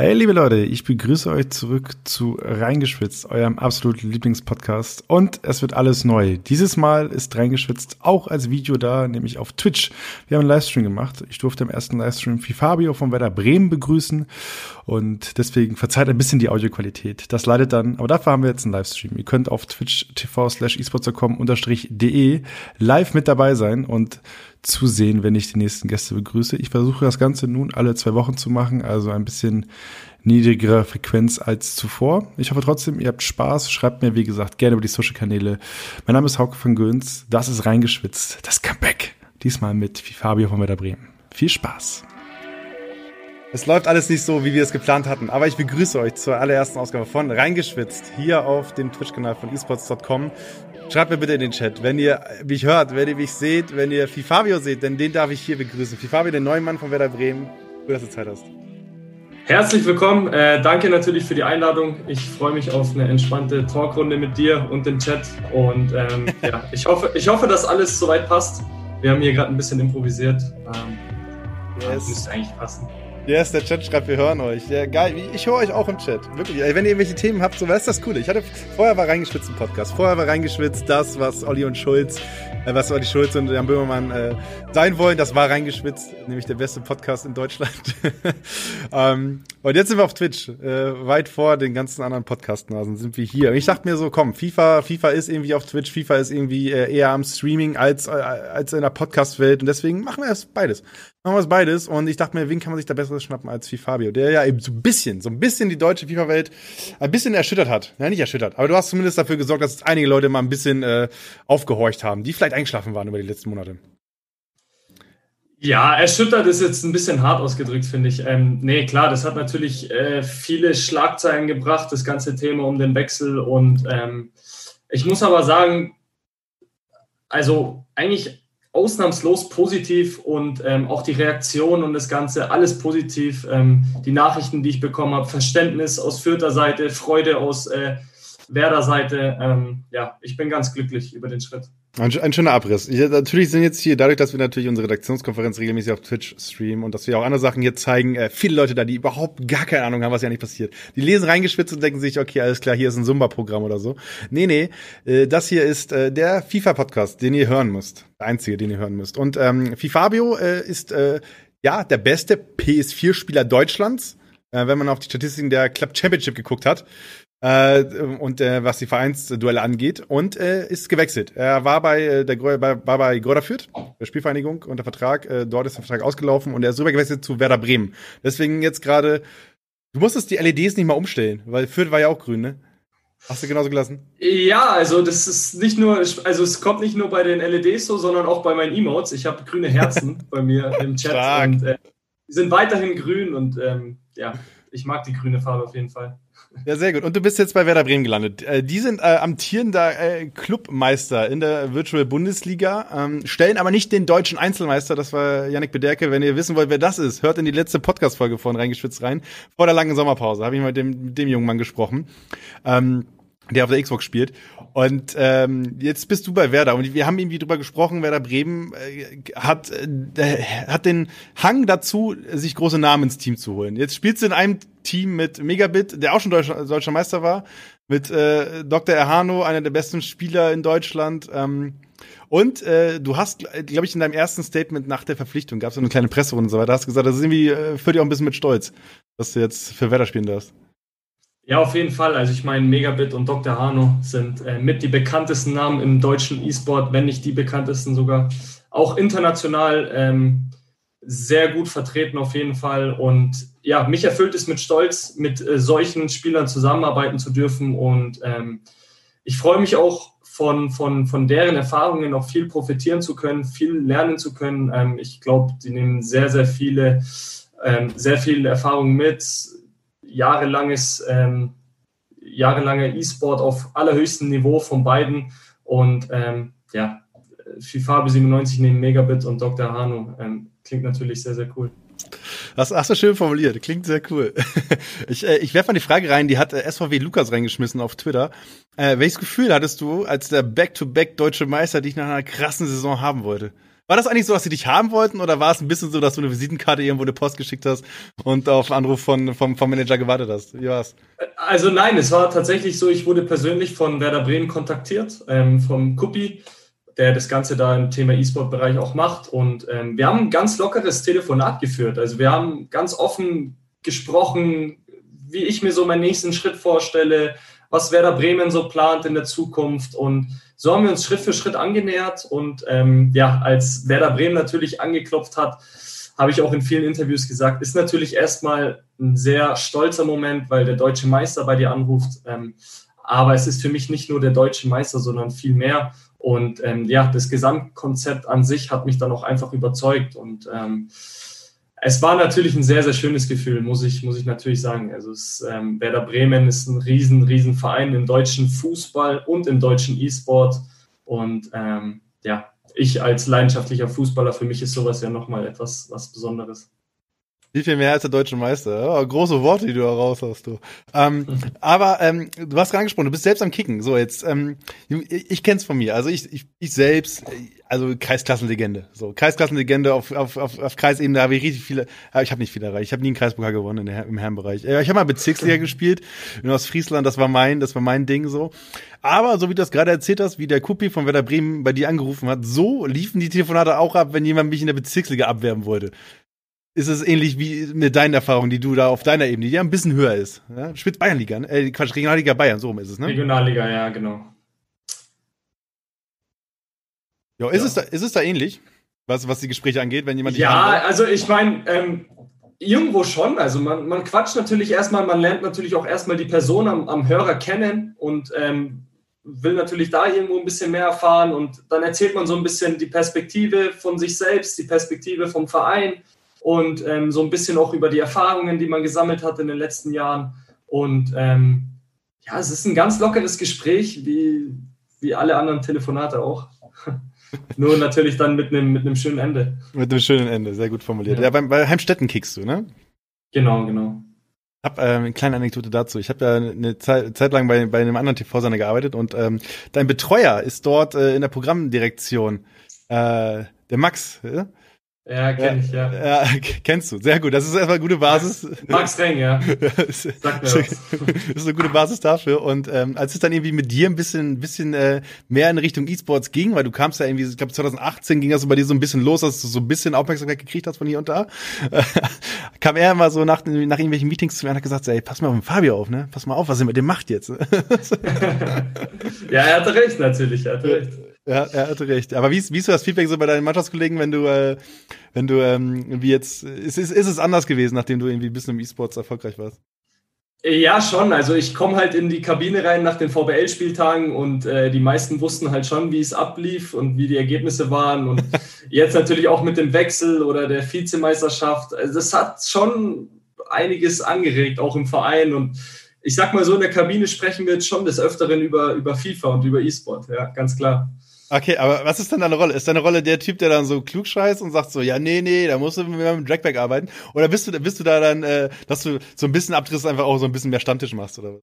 Hey, liebe Leute, ich begrüße euch zurück zu Reingeschwitzt, eurem absoluten Lieblingspodcast. Und es wird alles neu. Dieses Mal ist Reingeschwitzt auch als Video da, nämlich auf Twitch. Wir haben einen Livestream gemacht. Ich durfte im ersten Livestream Fabio vom Werder Bremen begrüßen. Und deswegen verzeiht ein bisschen die Audioqualität. Das leidet dann, aber dafür haben wir jetzt einen Livestream. Ihr könnt auf twitch tv slash esports.com unterstrich de live mit dabei sein und zu sehen, wenn ich die nächsten Gäste begrüße. Ich versuche das Ganze nun alle zwei Wochen zu machen, also ein bisschen niedrigere Frequenz als zuvor. Ich hoffe trotzdem, ihr habt Spaß. Schreibt mir, wie gesagt, gerne über die Social-Kanäle. Mein Name ist Hauke von Göns. Das ist reingeschwitzt. Das Comeback. Diesmal mit Fabio von Werder Bremen. Viel Spaß. Es läuft alles nicht so, wie wir es geplant hatten, aber ich begrüße euch zur allerersten Ausgabe von Reingeschwitzt hier auf dem Twitch-Kanal von esports.com. Schreibt mir bitte in den Chat, wenn ihr mich hört, wenn ihr mich seht, wenn ihr Fifabio seht, denn den darf ich hier begrüßen. Fifabio, den neuen Mann von Werder Bremen. Cool, dass du Zeit hast. Herzlich willkommen. Äh, danke natürlich für die Einladung. Ich freue mich auf eine entspannte Talkrunde mit dir und dem Chat. Und ähm, ja, ich hoffe, ich hoffe, dass alles soweit passt. Wir haben hier gerade ein bisschen improvisiert. Ähm, yes. müsste eigentlich passen. Yes, der Chat schreibt, wir hören euch. Ja, geil. Ich höre euch auch im Chat. Wirklich. Wenn ihr irgendwelche Themen habt, so, was ist das Coole? Ich hatte, vorher war reingeschwitzt ein Podcast. Vorher war reingeschwitzt das, was Olli und Schulz, was Olli Schulz und Jan Böhmermann äh, sein wollen. Das war reingeschwitzt. Nämlich der beste Podcast in Deutschland. ähm, und jetzt sind wir auf Twitch. Äh, weit vor den ganzen anderen Podcast-Nasen sind wir hier. Und ich dachte mir so, komm, FIFA, FIFA ist irgendwie auf Twitch. FIFA ist irgendwie äh, eher am Streaming als, äh, als in der Podcast-Welt. Und deswegen machen wir es beides. Machen wir es beides. Und ich dachte mir, wen kann man sich da besseres schnappen als Fabio, der ja eben so ein bisschen, so ein bisschen die deutsche FIFA-Welt ein bisschen erschüttert hat. Ja, nicht erschüttert, aber du hast zumindest dafür gesorgt, dass einige Leute mal ein bisschen äh, aufgehorcht haben, die vielleicht eingeschlafen waren über die letzten Monate. Ja, erschüttert ist jetzt ein bisschen hart ausgedrückt, finde ich. Ähm, nee, klar, das hat natürlich äh, viele Schlagzeilen gebracht, das ganze Thema um den Wechsel. Und ähm, ich muss aber sagen, also eigentlich ausnahmslos positiv und ähm, auch die Reaktion und das Ganze, alles positiv. Ähm, die Nachrichten, die ich bekommen habe, Verständnis aus Fürther Seite, Freude aus äh, Werder Seite. Ähm, ja, ich bin ganz glücklich über den Schritt. Ein, ein schöner Abriss. Ja, natürlich sind jetzt hier, dadurch, dass wir natürlich unsere Redaktionskonferenz regelmäßig auf Twitch streamen und dass wir auch andere Sachen hier zeigen, äh, viele Leute da, die überhaupt gar keine Ahnung haben, was ja nicht passiert. Die lesen reingeschwitzt und denken sich, okay, alles klar, hier ist ein Zumba-Programm oder so. Nee, nee, äh, das hier ist äh, der FIFA-Podcast, den ihr hören müsst. Der einzige, den ihr hören müsst. Und ähm, Fifabio äh, ist äh, ja der beste PS4-Spieler Deutschlands, äh, wenn man auf die Statistiken der Club Championship geguckt hat äh, und äh, was die Vereinsduelle angeht und äh, ist gewechselt. Er war bei äh, der war, war bei Gorda Fürth, der Spielvereinigung unter Vertrag. Äh, dort ist der Vertrag ausgelaufen und er ist rüber gewechselt zu Werder Bremen. Deswegen jetzt gerade, du musstest die LEDs nicht mal umstellen, weil Fürth war ja auch grün, ne? Hast du genauso gelassen? Ja, also das ist nicht nur, also es kommt nicht nur bei den LEDs so, sondern auch bei meinen Emotes. Ich habe grüne Herzen bei mir im Chat Stark. und äh, die sind weiterhin grün und ähm, ja, ich mag die grüne Farbe auf jeden Fall. Ja, sehr gut. Und du bist jetzt bei Werder Bremen gelandet. Äh, die sind äh, amtierender äh, Clubmeister in der Virtual Bundesliga, ähm, stellen aber nicht den deutschen Einzelmeister. Das war Yannick Bederke. Wenn ihr wissen wollt, wer das ist, hört in die letzte Podcast-Folge von Reingeschwitzt rein. Vor der langen Sommerpause habe ich mit dem, mit dem jungen Mann gesprochen. Ähm, der auf der Xbox spielt. Und ähm, jetzt bist du bei Werder und wir haben irgendwie drüber gesprochen, Werder Bremen äh, hat, äh, hat den Hang dazu, sich große Namen ins Team zu holen. Jetzt spielst du in einem Team mit Megabit, der auch schon deutscher, deutscher Meister war, mit äh, Dr. Erhano, einer der besten Spieler in Deutschland. Ähm, und äh, du hast, glaube ich, in deinem ersten Statement nach der Verpflichtung, gab es eine kleine Presserunde und so weiter, hast gesagt, das ist irgendwie, äh, führt dich auch ein bisschen mit Stolz, dass du jetzt für Werder spielen darfst. Ja, auf jeden Fall. Also ich meine, Megabit und Dr. Hano sind äh, mit die bekanntesten Namen im deutschen E-Sport, wenn nicht die bekanntesten sogar. Auch international ähm, sehr gut vertreten auf jeden Fall. Und ja, mich erfüllt es mit Stolz, mit äh, solchen Spielern zusammenarbeiten zu dürfen. Und ähm, ich freue mich auch von, von, von deren Erfahrungen auch viel profitieren zu können, viel lernen zu können. Ähm, ich glaube, die nehmen sehr, sehr viele, ähm, sehr viele Erfahrungen mit jahrelanges, ähm, jahrelanger E-Sport auf allerhöchstem Niveau von beiden. Und ähm, ja, FIFA 97 neben Megabit und Dr. Hano ähm, klingt natürlich sehr, sehr cool. Das hast du schön formuliert. Klingt sehr cool. Ich, äh, ich werfe mal die Frage rein, die hat äh, SVW Lukas reingeschmissen auf Twitter. Äh, welches Gefühl hattest du, als der Back-to-Back -back deutsche Meister dich nach einer krassen Saison haben wollte? War das eigentlich so, dass sie dich haben wollten oder war es ein bisschen so, dass du eine Visitenkarte irgendwo eine Post geschickt hast und auf Anruf von, vom, vom Manager gewartet hast? Wie war's? Also nein, es war tatsächlich so, ich wurde persönlich von Werder Bremen kontaktiert, ähm, vom Kuppi, der das Ganze da im Thema E-Sport-Bereich auch macht. Und ähm, wir haben ein ganz lockeres Telefonat geführt. Also wir haben ganz offen gesprochen, wie ich mir so meinen nächsten Schritt vorstelle, was Werder Bremen so plant in der Zukunft. Und so haben wir uns Schritt für Schritt angenähert. Und ähm, ja, als Werder Bremen natürlich angeklopft hat, habe ich auch in vielen Interviews gesagt, ist natürlich erstmal ein sehr stolzer Moment, weil der deutsche Meister bei dir anruft. Ähm, aber es ist für mich nicht nur der deutsche Meister, sondern viel mehr. Und ähm, ja, das Gesamtkonzept an sich hat mich dann auch einfach überzeugt. Und ähm, es war natürlich ein sehr, sehr schönes Gefühl, muss ich, muss ich natürlich sagen. Also es, ähm, Werder Bremen ist ein riesen, riesen Verein im deutschen Fußball und im deutschen E-Sport. Und ähm, ja, ich als leidenschaftlicher Fußballer, für mich ist sowas ja nochmal etwas was Besonderes. Wie viel mehr als der deutsche Meister? Oh, große Worte, die du da raus hast, du. Ähm, aber ähm, du hast gerade angesprochen, du bist selbst am Kicken. So, jetzt, ähm, ich, ich kenn's von mir. Also ich, ich, ich selbst, also Kreisklassenlegende. So, Kreisklassenlegende auf, auf, auf, auf Kreisebene habe ich richtig viele, aber ich habe nicht viel erreicht. Ich habe nie einen Kreispokal gewonnen der, im Herrenbereich. Ich habe mal Bezirksliga gespielt in Ostfriesland, das war mein, das war mein Ding so. Aber so wie du das gerade erzählt hast, wie der Kupi von Werder Bremen bei dir angerufen hat, so liefen die Telefonate auch ab, wenn jemand mich in der Bezirksliga abwerben wollte ist es ähnlich wie mit deinen Erfahrungen, die du da auf deiner Ebene, die ja ein bisschen höher ist. Ja? Spitz Bayernliga, äh, Quatsch, Regionalliga Bayern, so rum ist es, ne? Regionalliga, ja, genau. Ja, ist, ja. Es da, ist es da ähnlich, was, was die Gespräche angeht, wenn jemand Ja, also ich meine, ähm, irgendwo schon. Also man, man quatscht natürlich erstmal, man lernt natürlich auch erstmal die Person am, am Hörer kennen und ähm, will natürlich da irgendwo ein bisschen mehr erfahren und dann erzählt man so ein bisschen die Perspektive von sich selbst, die Perspektive vom Verein und ähm, so ein bisschen auch über die Erfahrungen, die man gesammelt hat in den letzten Jahren. Und ähm, ja, es ist ein ganz lockeres Gespräch, wie, wie alle anderen Telefonate auch. Nur natürlich dann mit einem mit schönen Ende. Mit einem schönen Ende, sehr gut formuliert. Ja, ja bei, bei Heimstetten kickst du, ne? Genau, genau. Ich habe äh, eine kleine Anekdote dazu. Ich habe ja eine Zeit, Zeit lang bei, bei einem anderen TV-Sender gearbeitet und ähm, dein Betreuer ist dort äh, in der Programmdirektion. Äh, der Max, äh? Ja, kenn ich, ja. ja. Kennst du, sehr gut. Das ist erstmal eine gute Basis. Max Reng, ja. Sag mir was. Das ist eine gute Basis dafür. Und ähm, als es dann irgendwie mit dir ein bisschen, bisschen äh, mehr in Richtung E-Sports ging, weil du kamst ja irgendwie, ich glaube 2018 ging das so bei dir so ein bisschen los, dass du so ein bisschen Aufmerksamkeit gekriegt hast von hier und da, äh, kam er immer so nach, nach irgendwelchen Meetings zu mir und hat gesagt, ey, pass mal auf den Fabio auf, ne? Pass mal auf, was er mit dem macht jetzt. ja, er hatte recht natürlich, er hatte recht. Ja, er hatte recht. Aber wie ist, wie ist das Feedback so bei deinen Mannschaftskollegen, wenn du, äh, wenn du, ähm, wie jetzt, ist, ist, ist es anders gewesen, nachdem du irgendwie ein bisschen im E-Sports erfolgreich warst? Ja, schon. Also ich komme halt in die Kabine rein nach den VBL-Spieltagen und äh, die meisten wussten halt schon, wie es ablief und wie die Ergebnisse waren. Und jetzt natürlich auch mit dem Wechsel oder der Vizemeisterschaft. Also das hat schon einiges angeregt, auch im Verein. Und ich sag mal so, in der Kabine sprechen wir jetzt schon des Öfteren über, über FIFA und über E-Sport, ja, ganz klar. Okay, aber was ist denn deine Rolle? Ist deine Rolle der Typ, der dann so klug scheißt und sagt so, ja, nee, nee, da musst du mit dem Dragback arbeiten? Oder bist du, bist du da dann, äh, dass du so ein bisschen Abtriss einfach auch so ein bisschen mehr Stammtisch machst, oder was?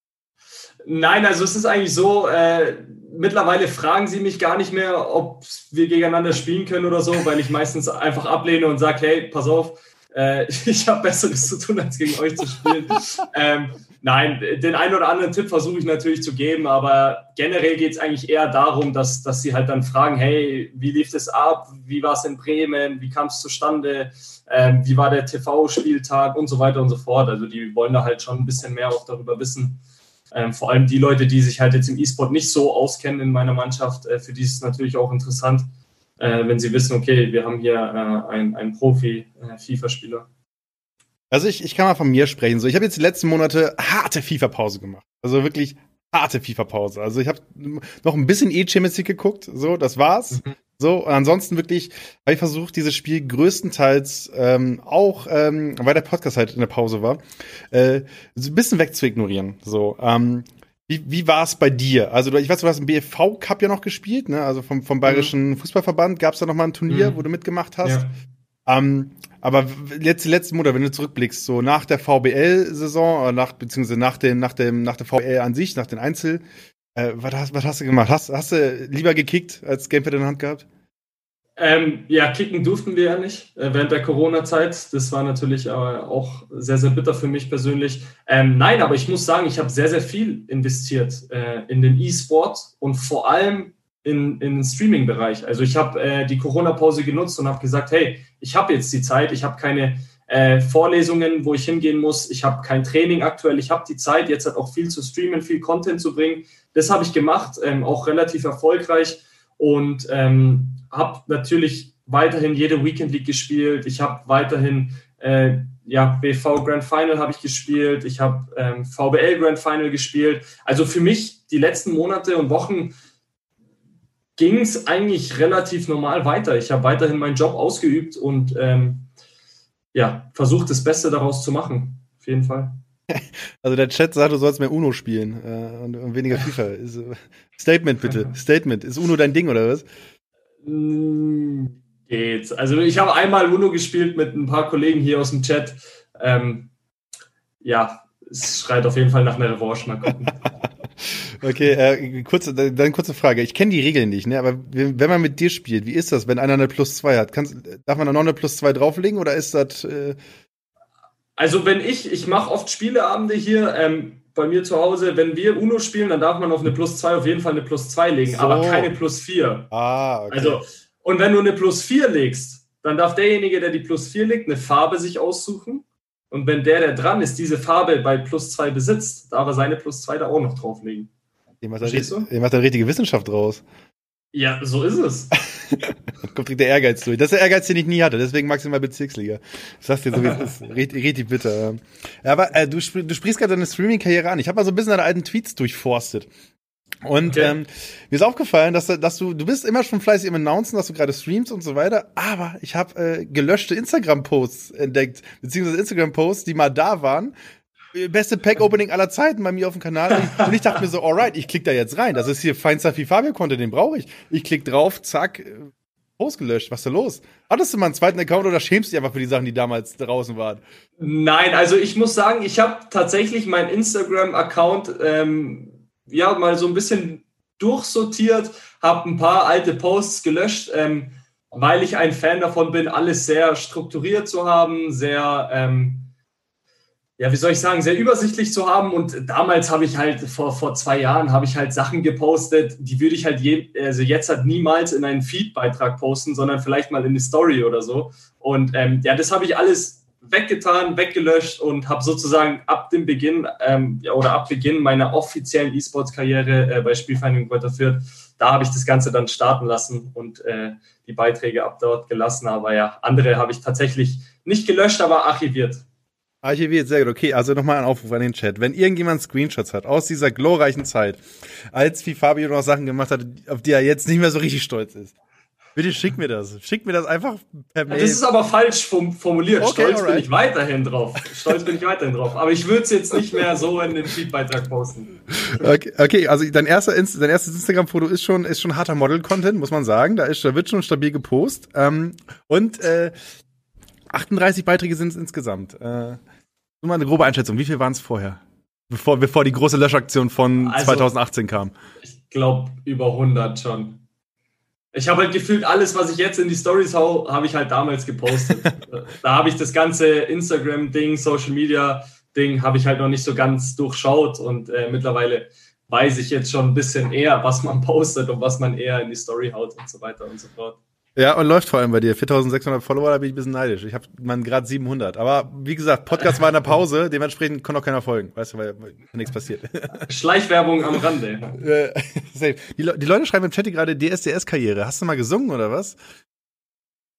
Nein, also es ist eigentlich so, äh, mittlerweile fragen sie mich gar nicht mehr, ob wir gegeneinander spielen können oder so, weil ich meistens einfach ablehne und sage, hey, pass auf, äh, ich habe Besseres zu tun, als gegen euch zu spielen. ähm, Nein, den einen oder anderen Tipp versuche ich natürlich zu geben, aber generell geht es eigentlich eher darum, dass, dass sie halt dann fragen, hey, wie lief das ab? Wie war es in Bremen? Wie kam es zustande? Ähm, wie war der TV-Spieltag und so weiter und so fort. Also die wollen da halt schon ein bisschen mehr auch darüber wissen. Ähm, vor allem die Leute, die sich halt jetzt im E-Sport nicht so auskennen in meiner Mannschaft, äh, für die ist es natürlich auch interessant, äh, wenn sie wissen, okay, wir haben hier äh, einen Profi-FIFA-Spieler. Also ich, ich kann mal von mir sprechen. So, ich habe jetzt die letzten Monate harte FIFA-Pause gemacht. Also wirklich harte FIFA-Pause. Also ich habe noch ein bisschen E-Champions League geguckt. So, das war's. Mhm. So, und ansonsten wirklich habe ich versucht, dieses Spiel größtenteils ähm, auch, ähm, weil der Podcast halt in der Pause war, äh, so ein bisschen wegzuignorieren. So, ähm, wie, wie war es bei dir? Also ich weiß, du hast im BFV Cup ja noch gespielt, ne? Also vom, vom Bayerischen mhm. Fußballverband gab es da noch mal ein Turnier, mhm. wo du mitgemacht hast. Ja. Ähm, aber letzte, letzte Monat, wenn du zurückblickst, so nach der VBL-Saison, nach, beziehungsweise nach dem, nach dem, nach der VBL an sich, nach den Einzel, äh, was, hast, was hast du gemacht? Hast, hast du lieber gekickt als Gamepad in der Hand gehabt? Ähm, ja, kicken durften wir ja nicht äh, während der Corona-Zeit. Das war natürlich aber auch sehr, sehr bitter für mich persönlich. Ähm, nein, aber ich muss sagen, ich habe sehr, sehr viel investiert äh, in den E-Sport und vor allem in, in den Streaming-Bereich. Also ich habe äh, die Corona-Pause genutzt und habe gesagt, hey, ich habe jetzt die Zeit, ich habe keine äh, Vorlesungen, wo ich hingehen muss, ich habe kein Training aktuell, ich habe die Zeit, jetzt halt auch viel zu streamen, viel Content zu bringen. Das habe ich gemacht, ähm, auch relativ erfolgreich und ähm, habe natürlich weiterhin jede Weekend League gespielt. Ich habe weiterhin äh, ja, BV Grand Final habe ich gespielt, ich habe ähm, VBL Grand Final gespielt. Also für mich die letzten Monate und Wochen ging es eigentlich relativ normal weiter. Ich habe weiterhin meinen Job ausgeübt und ähm, ja, versucht das Beste daraus zu machen. Auf jeden Fall. Also der Chat sagt, du sollst mehr Uno spielen äh, und, und, weniger FIFA. Ist, Statement bitte. Statement. Ist Uno dein Ding oder was? Mm, geht's. Also ich habe einmal Uno gespielt mit ein paar Kollegen hier aus dem Chat. Ähm, ja, es schreit auf jeden Fall nach einer Revanche. Mal gucken. okay, äh, kurze, dann kurze Frage. Ich kenne die Regeln nicht, ne? aber wenn man mit dir spielt, wie ist das, wenn einer eine Plus 2 hat? Kannst, darf man da noch eine Plus 2 drauflegen oder ist das... Äh also wenn ich, ich mache oft Spieleabende hier, ähm, bei mir zu Hause, wenn wir Uno spielen, dann darf man auf eine Plus 2 auf jeden Fall eine Plus 2 legen, so. aber keine Plus 4. Ah, okay. Also, und wenn du eine Plus 4 legst, dann darf derjenige, der die Plus 4 legt, eine Farbe sich aussuchen. Und wenn der, der dran ist, diese Farbe bei Plus 2 besitzt, darf er seine Plus 2 da auch noch drauflegen. Ihr macht, da, macht da richtige Wissenschaft draus. Ja, so ist es. Kommt direkt der Ehrgeiz durch. Das ist der Ehrgeiz, den ich nie hatte, deswegen maximal Bezirksliga. Ich sag's dir so, wie es ist. Richtig, richtig bitter. Ja, aber äh, du, du sprichst gerade deine Streaming-Karriere an. Ich habe mal so ein bisschen deine alten Tweets durchforstet. Und okay. ähm, mir ist aufgefallen, dass, dass du, du bist immer schon fleißig im Announcen, dass du gerade streamst und so weiter, aber ich habe äh, gelöschte Instagram-Posts entdeckt, beziehungsweise Instagram-Posts, die mal da waren, beste Pack-Opening aller Zeiten bei mir auf dem Kanal. Und ich dachte mir so, alright, ich klicke da jetzt rein. Das ist hier feinster FIFA-Content, den brauche ich. Ich klick drauf, zack, Post gelöscht. Was ist da los? Hattest du mal einen zweiten Account oder schämst du dich einfach für die Sachen, die damals draußen waren? Nein, also ich muss sagen, ich habe tatsächlich meinen Instagram-Account ähm, ja mal so ein bisschen durchsortiert, habe ein paar alte Posts gelöscht, ähm, weil ich ein Fan davon bin, alles sehr strukturiert zu haben, sehr ähm, ja, wie soll ich sagen, sehr übersichtlich zu haben. Und damals habe ich halt, vor, vor zwei Jahren, habe ich halt Sachen gepostet, die würde ich halt je, also jetzt halt niemals in einen Feed-Beitrag posten, sondern vielleicht mal in die Story oder so. Und ähm, ja, das habe ich alles weggetan, weggelöscht und habe sozusagen ab dem Beginn ähm, oder ab Beginn meiner offiziellen E-Sports-Karriere äh, bei Spielvereinigung Kräuter Fürth, da habe ich das Ganze dann starten lassen und äh, die Beiträge ab dort gelassen. Aber ja, andere habe ich tatsächlich nicht gelöscht, aber archiviert. Archiviert, sehr gut. Okay, also nochmal ein Aufruf an den Chat. Wenn irgendjemand Screenshots hat aus dieser glorreichen Zeit, als wie Fabio noch Sachen gemacht hat, auf die er jetzt nicht mehr so richtig stolz ist, bitte schick mir das. Schick mir das einfach per Mail. Das ist aber falsch formuliert. Okay, stolz alright. bin ich weiterhin drauf. Stolz bin ich weiterhin drauf. Aber ich würde es jetzt nicht mehr so in den Feedbeitrag posten. Okay, okay, also dein, erster Inst dein erstes Instagram-Foto ist schon, ist schon harter Model-Content, muss man sagen. Da, ist, da wird schon stabil gepostet. Ähm, und äh, 38 Beiträge sind es insgesamt. Äh, nur mal eine grobe Einschätzung. Wie viel waren es vorher? Bevor, bevor die große Löschaktion von also, 2018 kam. Ich glaube, über 100 schon. Ich habe halt gefühlt alles, was ich jetzt in die Stories hau, habe ich halt damals gepostet. da habe ich das ganze Instagram-Ding, Social Media-Ding, habe ich halt noch nicht so ganz durchschaut und äh, mittlerweile weiß ich jetzt schon ein bisschen eher, was man postet und was man eher in die Story haut und so weiter und so fort. Ja, und läuft vor allem bei dir. 4600 Follower, da bin ich ein bisschen neidisch. Ich habe man gerade 700. Aber wie gesagt, Podcast war in der Pause, dementsprechend konnte auch keiner folgen. Weißt du, weil, weil nichts passiert. Schleichwerbung am Rande. die, die Leute schreiben im Chat gerade DSDS-Karriere. Hast du mal gesungen oder was?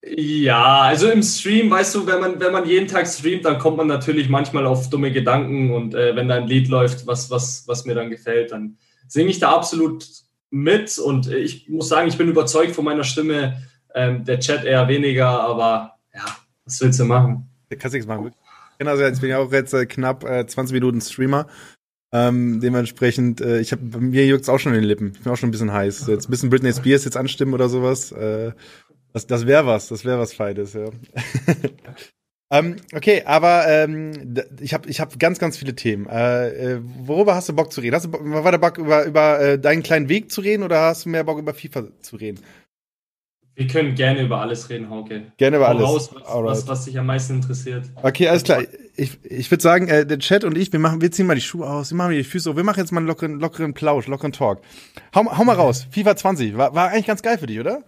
Ja, also im Stream, weißt du, wenn man, wenn man jeden Tag streamt, dann kommt man natürlich manchmal auf dumme Gedanken und äh, wenn da ein Lied läuft, was, was, was mir dann gefällt, dann singe ich da absolut mit und ich muss sagen, ich bin überzeugt von meiner Stimme ähm, der Chat eher weniger, aber ja, was willst du machen? Da kannst nichts machen. Genau, also jetzt bin ich auch jetzt äh, knapp äh, 20 Minuten Streamer. Ähm, dementsprechend, äh, ich habe mir juckt's auch schon in den Lippen. Ich bin auch schon ein bisschen heiß. Jetzt ein bisschen Britney Spears jetzt anstimmen oder sowas. Äh, das das wäre was, das wäre was Feides, ja. ähm, okay, aber ähm, ich habe ich hab ganz, ganz viele Themen. Äh, äh, worüber hast du Bock zu reden? Hast du, war der Bock über, über äh, deinen kleinen Weg zu reden oder hast du mehr Bock über FIFA zu reden? Wir können gerne über alles reden, Hauke. Gerne über alles. Raus, was, was, was, dich am meisten interessiert. Okay, alles klar. Ich, ich würde sagen, äh, der Chat und ich, wir machen, wir ziehen mal die Schuhe aus, wir machen die Füße hoch, wir machen jetzt mal einen lockeren, lockeren Plausch, lockeren Talk. Hau, hau mal raus. FIFA 20, war, war eigentlich ganz geil für dich, oder?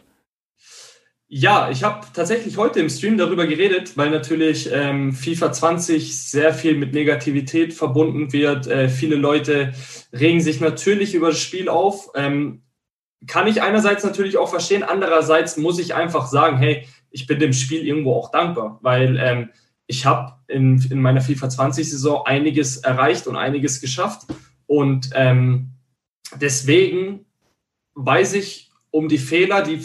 Ja, ich habe tatsächlich heute im Stream darüber geredet, weil natürlich ähm, FIFA 20 sehr viel mit Negativität verbunden wird. Äh, viele Leute regen sich natürlich über das Spiel auf. Ähm, kann ich einerseits natürlich auch verstehen, andererseits muss ich einfach sagen, hey, ich bin dem Spiel irgendwo auch dankbar, weil ähm, ich habe in, in meiner FIFA 20-Saison einiges erreicht und einiges geschafft. Und ähm, deswegen weiß ich um die Fehler, die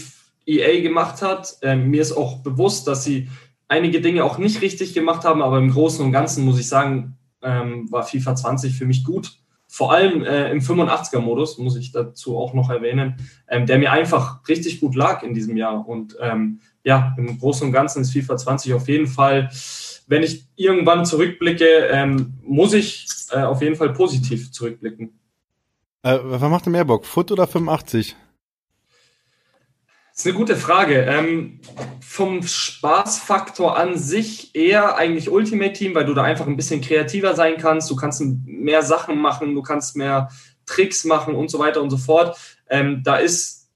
EA gemacht hat. Ähm, mir ist auch bewusst, dass sie einige Dinge auch nicht richtig gemacht haben, aber im Großen und Ganzen muss ich sagen, ähm, war FIFA 20 für mich gut vor allem äh, im 85er-Modus, muss ich dazu auch noch erwähnen, ähm, der mir einfach richtig gut lag in diesem Jahr. Und ähm, ja, im Großen und Ganzen ist FIFA 20 auf jeden Fall, wenn ich irgendwann zurückblicke, ähm, muss ich äh, auf jeden Fall positiv zurückblicken. Äh, was macht denn mehr Bock, Foot oder 85? Das ist eine gute Frage. Ähm, vom Spaßfaktor an sich eher eigentlich Ultimate Team, weil du da einfach ein bisschen kreativer sein kannst. Du kannst mehr Sachen machen, du kannst mehr Tricks machen und so weiter und so fort. Ähm, da ist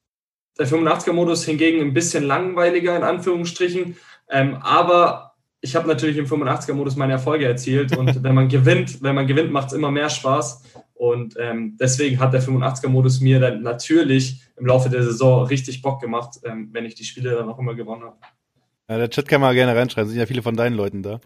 der 85er-Modus hingegen ein bisschen langweiliger, in Anführungsstrichen. Ähm, aber ich habe natürlich im 85er-Modus meine Erfolge erzielt und wenn man gewinnt, wenn man gewinnt, macht es immer mehr Spaß. Und ähm, deswegen hat der 85er-Modus mir dann natürlich im Laufe der Saison richtig Bock gemacht, ähm, wenn ich die Spiele dann auch immer gewonnen habe. Ja, der Chat kann mal gerne reinschreiben, sind ja viele von deinen Leuten da.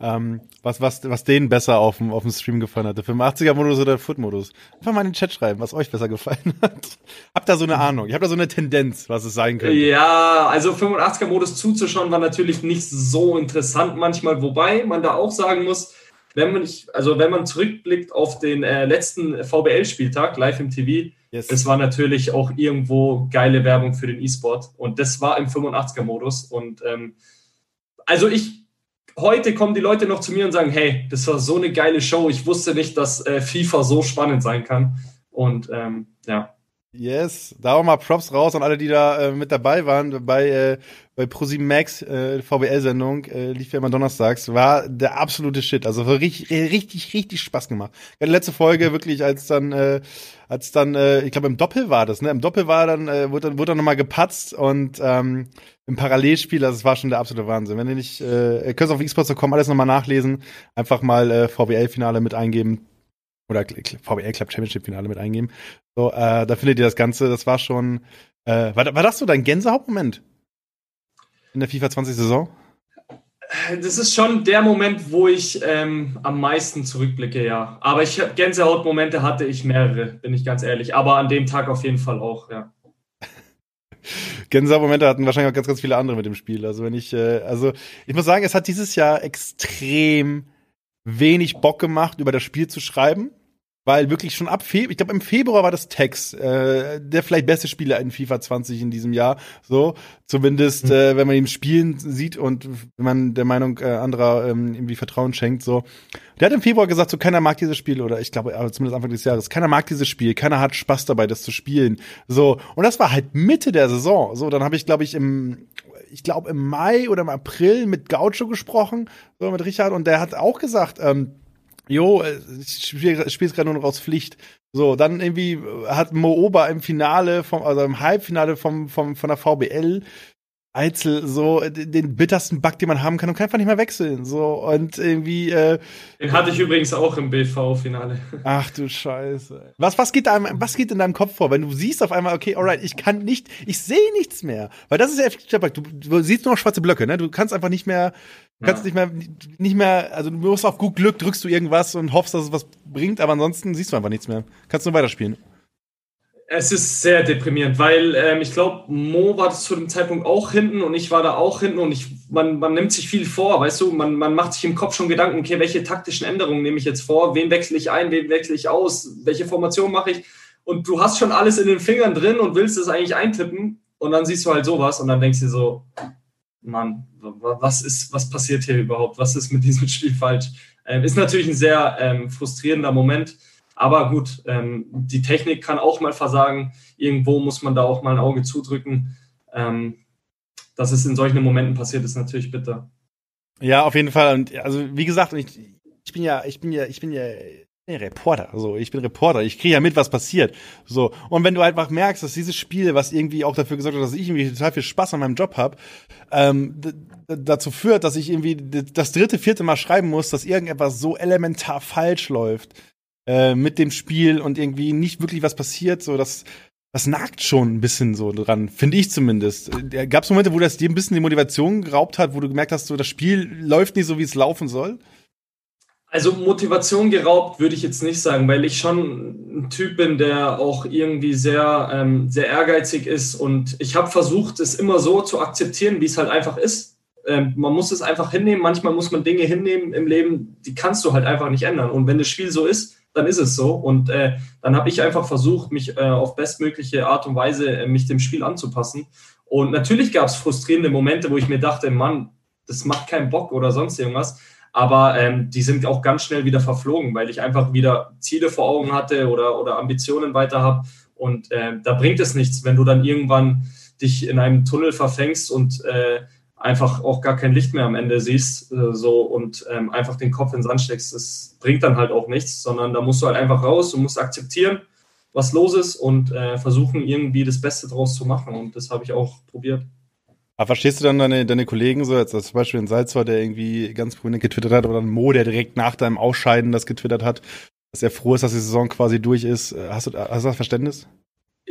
Ähm, was, was, was denen besser auf dem, auf dem Stream gefallen hat, der 85er-Modus oder der Foot-Modus. Einfach mal in den Chat schreiben, was euch besser gefallen hat. Habt da so eine Ahnung, ich habe da so eine Tendenz, was es sein könnte. Ja, also 85er-Modus zuzuschauen war natürlich nicht so interessant manchmal, wobei man da auch sagen muss, wenn man nicht, also wenn man zurückblickt auf den äh, letzten VBL-Spieltag live im TV, yes. das war natürlich auch irgendwo geile Werbung für den E-Sport und das war im 85er-Modus und ähm, also ich heute kommen die Leute noch zu mir und sagen, hey, das war so eine geile Show, ich wusste nicht, dass äh, FIFA so spannend sein kann und ähm, ja. Yes, da auch mal Props raus an alle, die da äh, mit dabei waren bei äh, bei ProSieben Max äh, VBL-Sendung äh, lief ja immer donnerstags, war der absolute Shit. Also richtig, richtig, richtig Spaß gemacht. Ja, die letzte Folge wirklich, als dann, äh, als dann, äh, ich glaube im Doppel war das, ne? Im Doppel war dann, äh, wurde dann, wurde dann nochmal gepatzt und ähm, im Parallelspiel, also es war schon der absolute Wahnsinn. Wenn ihr nicht, äh, ihr könnt auf xbox.com alles nochmal nachlesen, einfach mal äh, VBL-Finale mit eingeben oder VBL Club Championship Finale mit eingeben. So, äh, da findet ihr das Ganze. Das war schon. Äh, war, war das so dein Gänsehauptmoment in der FIFA 20 Saison? Das ist schon der Moment, wo ich ähm, am meisten zurückblicke, ja. Aber ich Gänsehautmomente hatte ich mehrere, bin ich ganz ehrlich. Aber an dem Tag auf jeden Fall auch, ja. Gänsehautmomente hatten wahrscheinlich auch ganz, ganz viele andere mit dem Spiel. Also wenn ich, äh, also ich muss sagen, es hat dieses Jahr extrem wenig Bock gemacht, über das Spiel zu schreiben. Weil wirklich schon ab Februar, ich glaube im Februar war das Tex, äh, der vielleicht beste Spieler in FIFA 20 in diesem Jahr. So, zumindest, mhm. äh, wenn man ihm spielen sieht und wenn man der Meinung äh, anderer ähm, irgendwie Vertrauen schenkt. So, der hat im Februar gesagt, so keiner mag dieses Spiel oder ich glaube, aber zumindest Anfang des Jahres, keiner mag dieses Spiel, keiner hat Spaß dabei, das zu spielen. So, und das war halt Mitte der Saison. So, dann habe ich, glaube ich, im ich glaube im Mai oder im April mit Gaucho gesprochen, so mit Richard und der hat auch gesagt, ähm, jo, äh, ich spiele spiel gerade nur noch aus Pflicht. So, dann irgendwie hat Mooba im Finale, vom, also im Halbfinale vom, vom, von der VBL Eizel so den bittersten Bug, den man haben kann und kann einfach nicht mehr wechseln. So und irgendwie. Äh, den hatte ich übrigens auch im BV-Finale. Ach du Scheiße. Was, was, geht da, was geht in deinem Kopf vor, wenn du siehst auf einmal, okay, alright, ich kann nicht, ich sehe nichts mehr. Weil das ist ja effektiv, du, du siehst nur noch schwarze Blöcke, ne? Du kannst einfach nicht mehr, du kannst ja. nicht mehr, nicht mehr, also du musst auf gut Glück, drückst du irgendwas und hoffst, dass es was bringt, aber ansonsten siehst du einfach nichts mehr. Kannst nur weiterspielen. Es ist sehr deprimierend, weil ähm, ich glaube, Mo war das zu dem Zeitpunkt auch hinten und ich war da auch hinten und ich, man, man nimmt sich viel vor, weißt du, man, man macht sich im Kopf schon Gedanken, okay, welche taktischen Änderungen nehme ich jetzt vor, wen wechsle ich ein, wen wechsle ich aus, welche Formation mache ich? Und du hast schon alles in den Fingern drin und willst es eigentlich eintippen und dann siehst du halt sowas und dann denkst du dir so, Mann, was ist, was passiert hier überhaupt, was ist mit diesem Spiel falsch? Ähm, ist natürlich ein sehr ähm, frustrierender Moment, aber gut, ähm, die Technik kann auch mal versagen. Irgendwo muss man da auch mal ein Auge zudrücken. Ähm, dass es in solchen Momenten passiert, ist natürlich bitter. Ja, auf jeden Fall. Und also wie gesagt, ich, ich bin ja, ich bin ja, ich bin ja Reporter. So, ich bin Reporter. Ich kriege ja mit, was passiert. So. Und wenn du einfach merkst, dass dieses Spiel, was irgendwie auch dafür gesorgt hat, dass ich irgendwie total viel Spaß an meinem Job habe, ähm, dazu führt, dass ich irgendwie das dritte, vierte Mal schreiben muss, dass irgendetwas so elementar falsch läuft äh, mit dem Spiel und irgendwie nicht wirklich was passiert, so dass das nagt schon ein bisschen so dran, finde ich zumindest. Äh, Gab es Momente, wo das dir ein bisschen die Motivation geraubt hat, wo du gemerkt hast, so das Spiel läuft nicht so, wie es laufen soll? Also Motivation geraubt würde ich jetzt nicht sagen, weil ich schon ein Typ bin, der auch irgendwie sehr, ähm, sehr ehrgeizig ist und ich habe versucht, es immer so zu akzeptieren, wie es halt einfach ist. Ähm, man muss es einfach hinnehmen. Manchmal muss man Dinge hinnehmen im Leben, die kannst du halt einfach nicht ändern. Und wenn das Spiel so ist, dann ist es so. Und äh, dann habe ich einfach versucht, mich äh, auf bestmögliche Art und Weise äh, mich dem Spiel anzupassen. Und natürlich gab es frustrierende Momente, wo ich mir dachte, Mann, das macht keinen Bock oder sonst irgendwas. Aber ähm, die sind auch ganz schnell wieder verflogen, weil ich einfach wieder Ziele vor Augen hatte oder, oder Ambitionen weiter habe. Und äh, da bringt es nichts, wenn du dann irgendwann dich in einem Tunnel verfängst und äh, einfach auch gar kein Licht mehr am Ende siehst äh, so und ähm, einfach den Kopf ins Sand steckst. Das bringt dann halt auch nichts, sondern da musst du halt einfach raus, du musst akzeptieren, was los ist und äh, versuchen irgendwie das Beste draus zu machen. Und das habe ich auch probiert. Aber verstehst du dann deine, deine Kollegen so, als zum Beispiel ein Salzor, der irgendwie ganz prominent getwittert hat, oder ein Mo, der direkt nach deinem Ausscheiden das getwittert hat, dass er froh ist, dass die Saison quasi durch ist. Äh, hast du, hast du das Verständnis?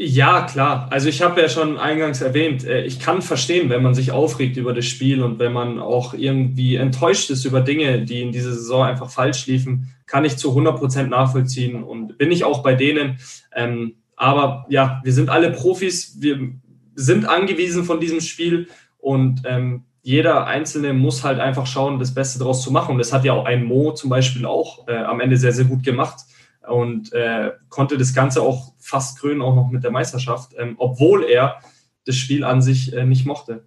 Ja, klar. Also ich habe ja schon eingangs erwähnt, äh, ich kann verstehen, wenn man sich aufregt über das Spiel und wenn man auch irgendwie enttäuscht ist über Dinge, die in dieser Saison einfach falsch liefen, kann ich zu 100 Prozent nachvollziehen und bin ich auch bei denen. Ähm, aber ja, wir sind alle Profis, wir sind angewiesen von diesem Spiel und ähm, jeder Einzelne muss halt einfach schauen, das Beste daraus zu machen. Und das hat ja auch ein Mo zum Beispiel auch äh, am Ende sehr, sehr gut gemacht und äh, konnte das Ganze auch fast krönen, auch noch mit der Meisterschaft, ähm, obwohl er das Spiel an sich äh, nicht mochte.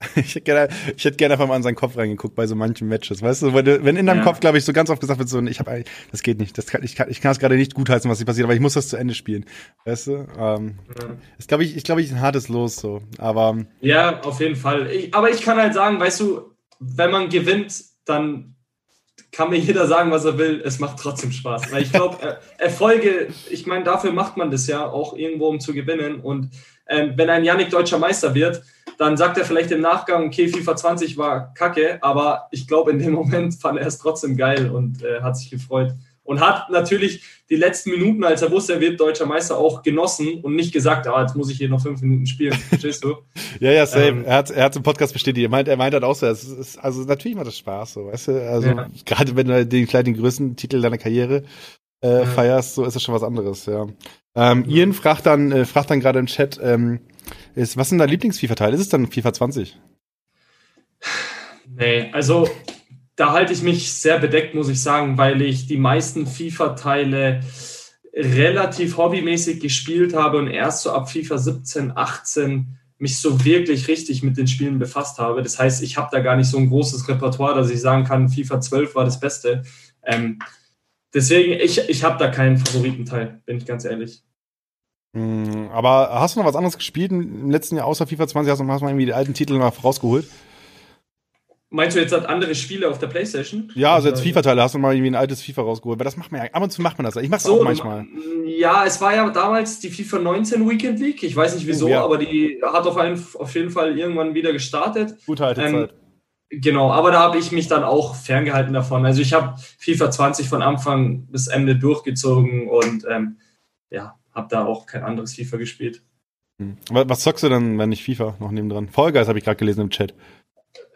Ich hätte gerne, ich hätte gerne einfach mal in seinen Kopf reingeguckt bei so manchen Matches, weißt du, wenn, in deinem ja. Kopf, glaube ich, so ganz oft gesagt wird, so, ich habe, das geht nicht, das kann, ich kann, ich kann es gerade nicht gutheißen, was hier passiert, aber ich muss das zu Ende spielen, weißt du? Ähm, ja. Ist glaube ich, ich glaube ich ein hartes Los so, aber ja, auf jeden Fall. Ich, aber ich kann halt sagen, weißt du, wenn man gewinnt, dann kann mir jeder sagen, was er will. Es macht trotzdem Spaß. Weil ich glaube, äh, Erfolge, ich meine, dafür macht man das ja auch irgendwo, um zu gewinnen. Und ähm, wenn ein Yannick deutscher Meister wird, dann sagt er vielleicht im Nachgang, okay, FIFA 20 war kacke, aber ich glaube, in dem Moment fand er es trotzdem geil und äh, hat sich gefreut. Und hat natürlich die letzten Minuten, als er wusste, er wird deutscher Meister, auch genossen und nicht gesagt, ah, jetzt muss ich hier noch fünf Minuten spielen. Verstehst du? ja, ja, same. Ähm, er hat er hat im Podcast bestätigt. Er meint, er meint halt auch so, es ist, also natürlich macht das Spaß, so, weißt du? Also, ja. gerade wenn du den kleinen größten Titel deiner Karriere äh, ja. feierst, so ist das schon was anderes, ja. Ähm, ja. Ian fragt dann, äh, fragt dann gerade im Chat, ähm, ist, was sind dein Lieblings-FIFA-Teil? Ist es dann FIFA 20? Nee, also da halte ich mich sehr bedeckt, muss ich sagen, weil ich die meisten FIFA-Teile relativ hobbymäßig gespielt habe und erst so ab FIFA 17, 18 mich so wirklich richtig mit den Spielen befasst habe. Das heißt, ich habe da gar nicht so ein großes Repertoire, dass ich sagen kann, FIFA 12 war das Beste. Ähm, deswegen, ich, ich habe da keinen Favoritenteil, bin ich ganz ehrlich. Hm, aber hast du noch was anderes gespielt im letzten Jahr außer FIFA 20? Hast du mal irgendwie die alten Titel mal rausgeholt? Meinst du jetzt halt andere Spiele auf der Playstation? Ja, also jetzt FIFA-Teile hast du mal irgendwie ein altes FIFA rausgeholt, weil das macht man ja, ab und zu macht man das. Ich mach's so, auch manchmal. Ja, es war ja damals die FIFA 19 Weekend League. Ich weiß nicht wieso, oh, ja. aber die hat auf, einen, auf jeden Fall irgendwann wieder gestartet. Gute alte ähm, Zeit. Genau, aber da habe ich mich dann auch ferngehalten davon. Also ich habe FIFA 20 von Anfang bis Ende durchgezogen und ähm, ja, habe da auch kein anderes FIFA gespielt. Hm. Was zockst du dann, wenn nicht FIFA noch nebendran? Fall Guys habe ich gerade gelesen im Chat.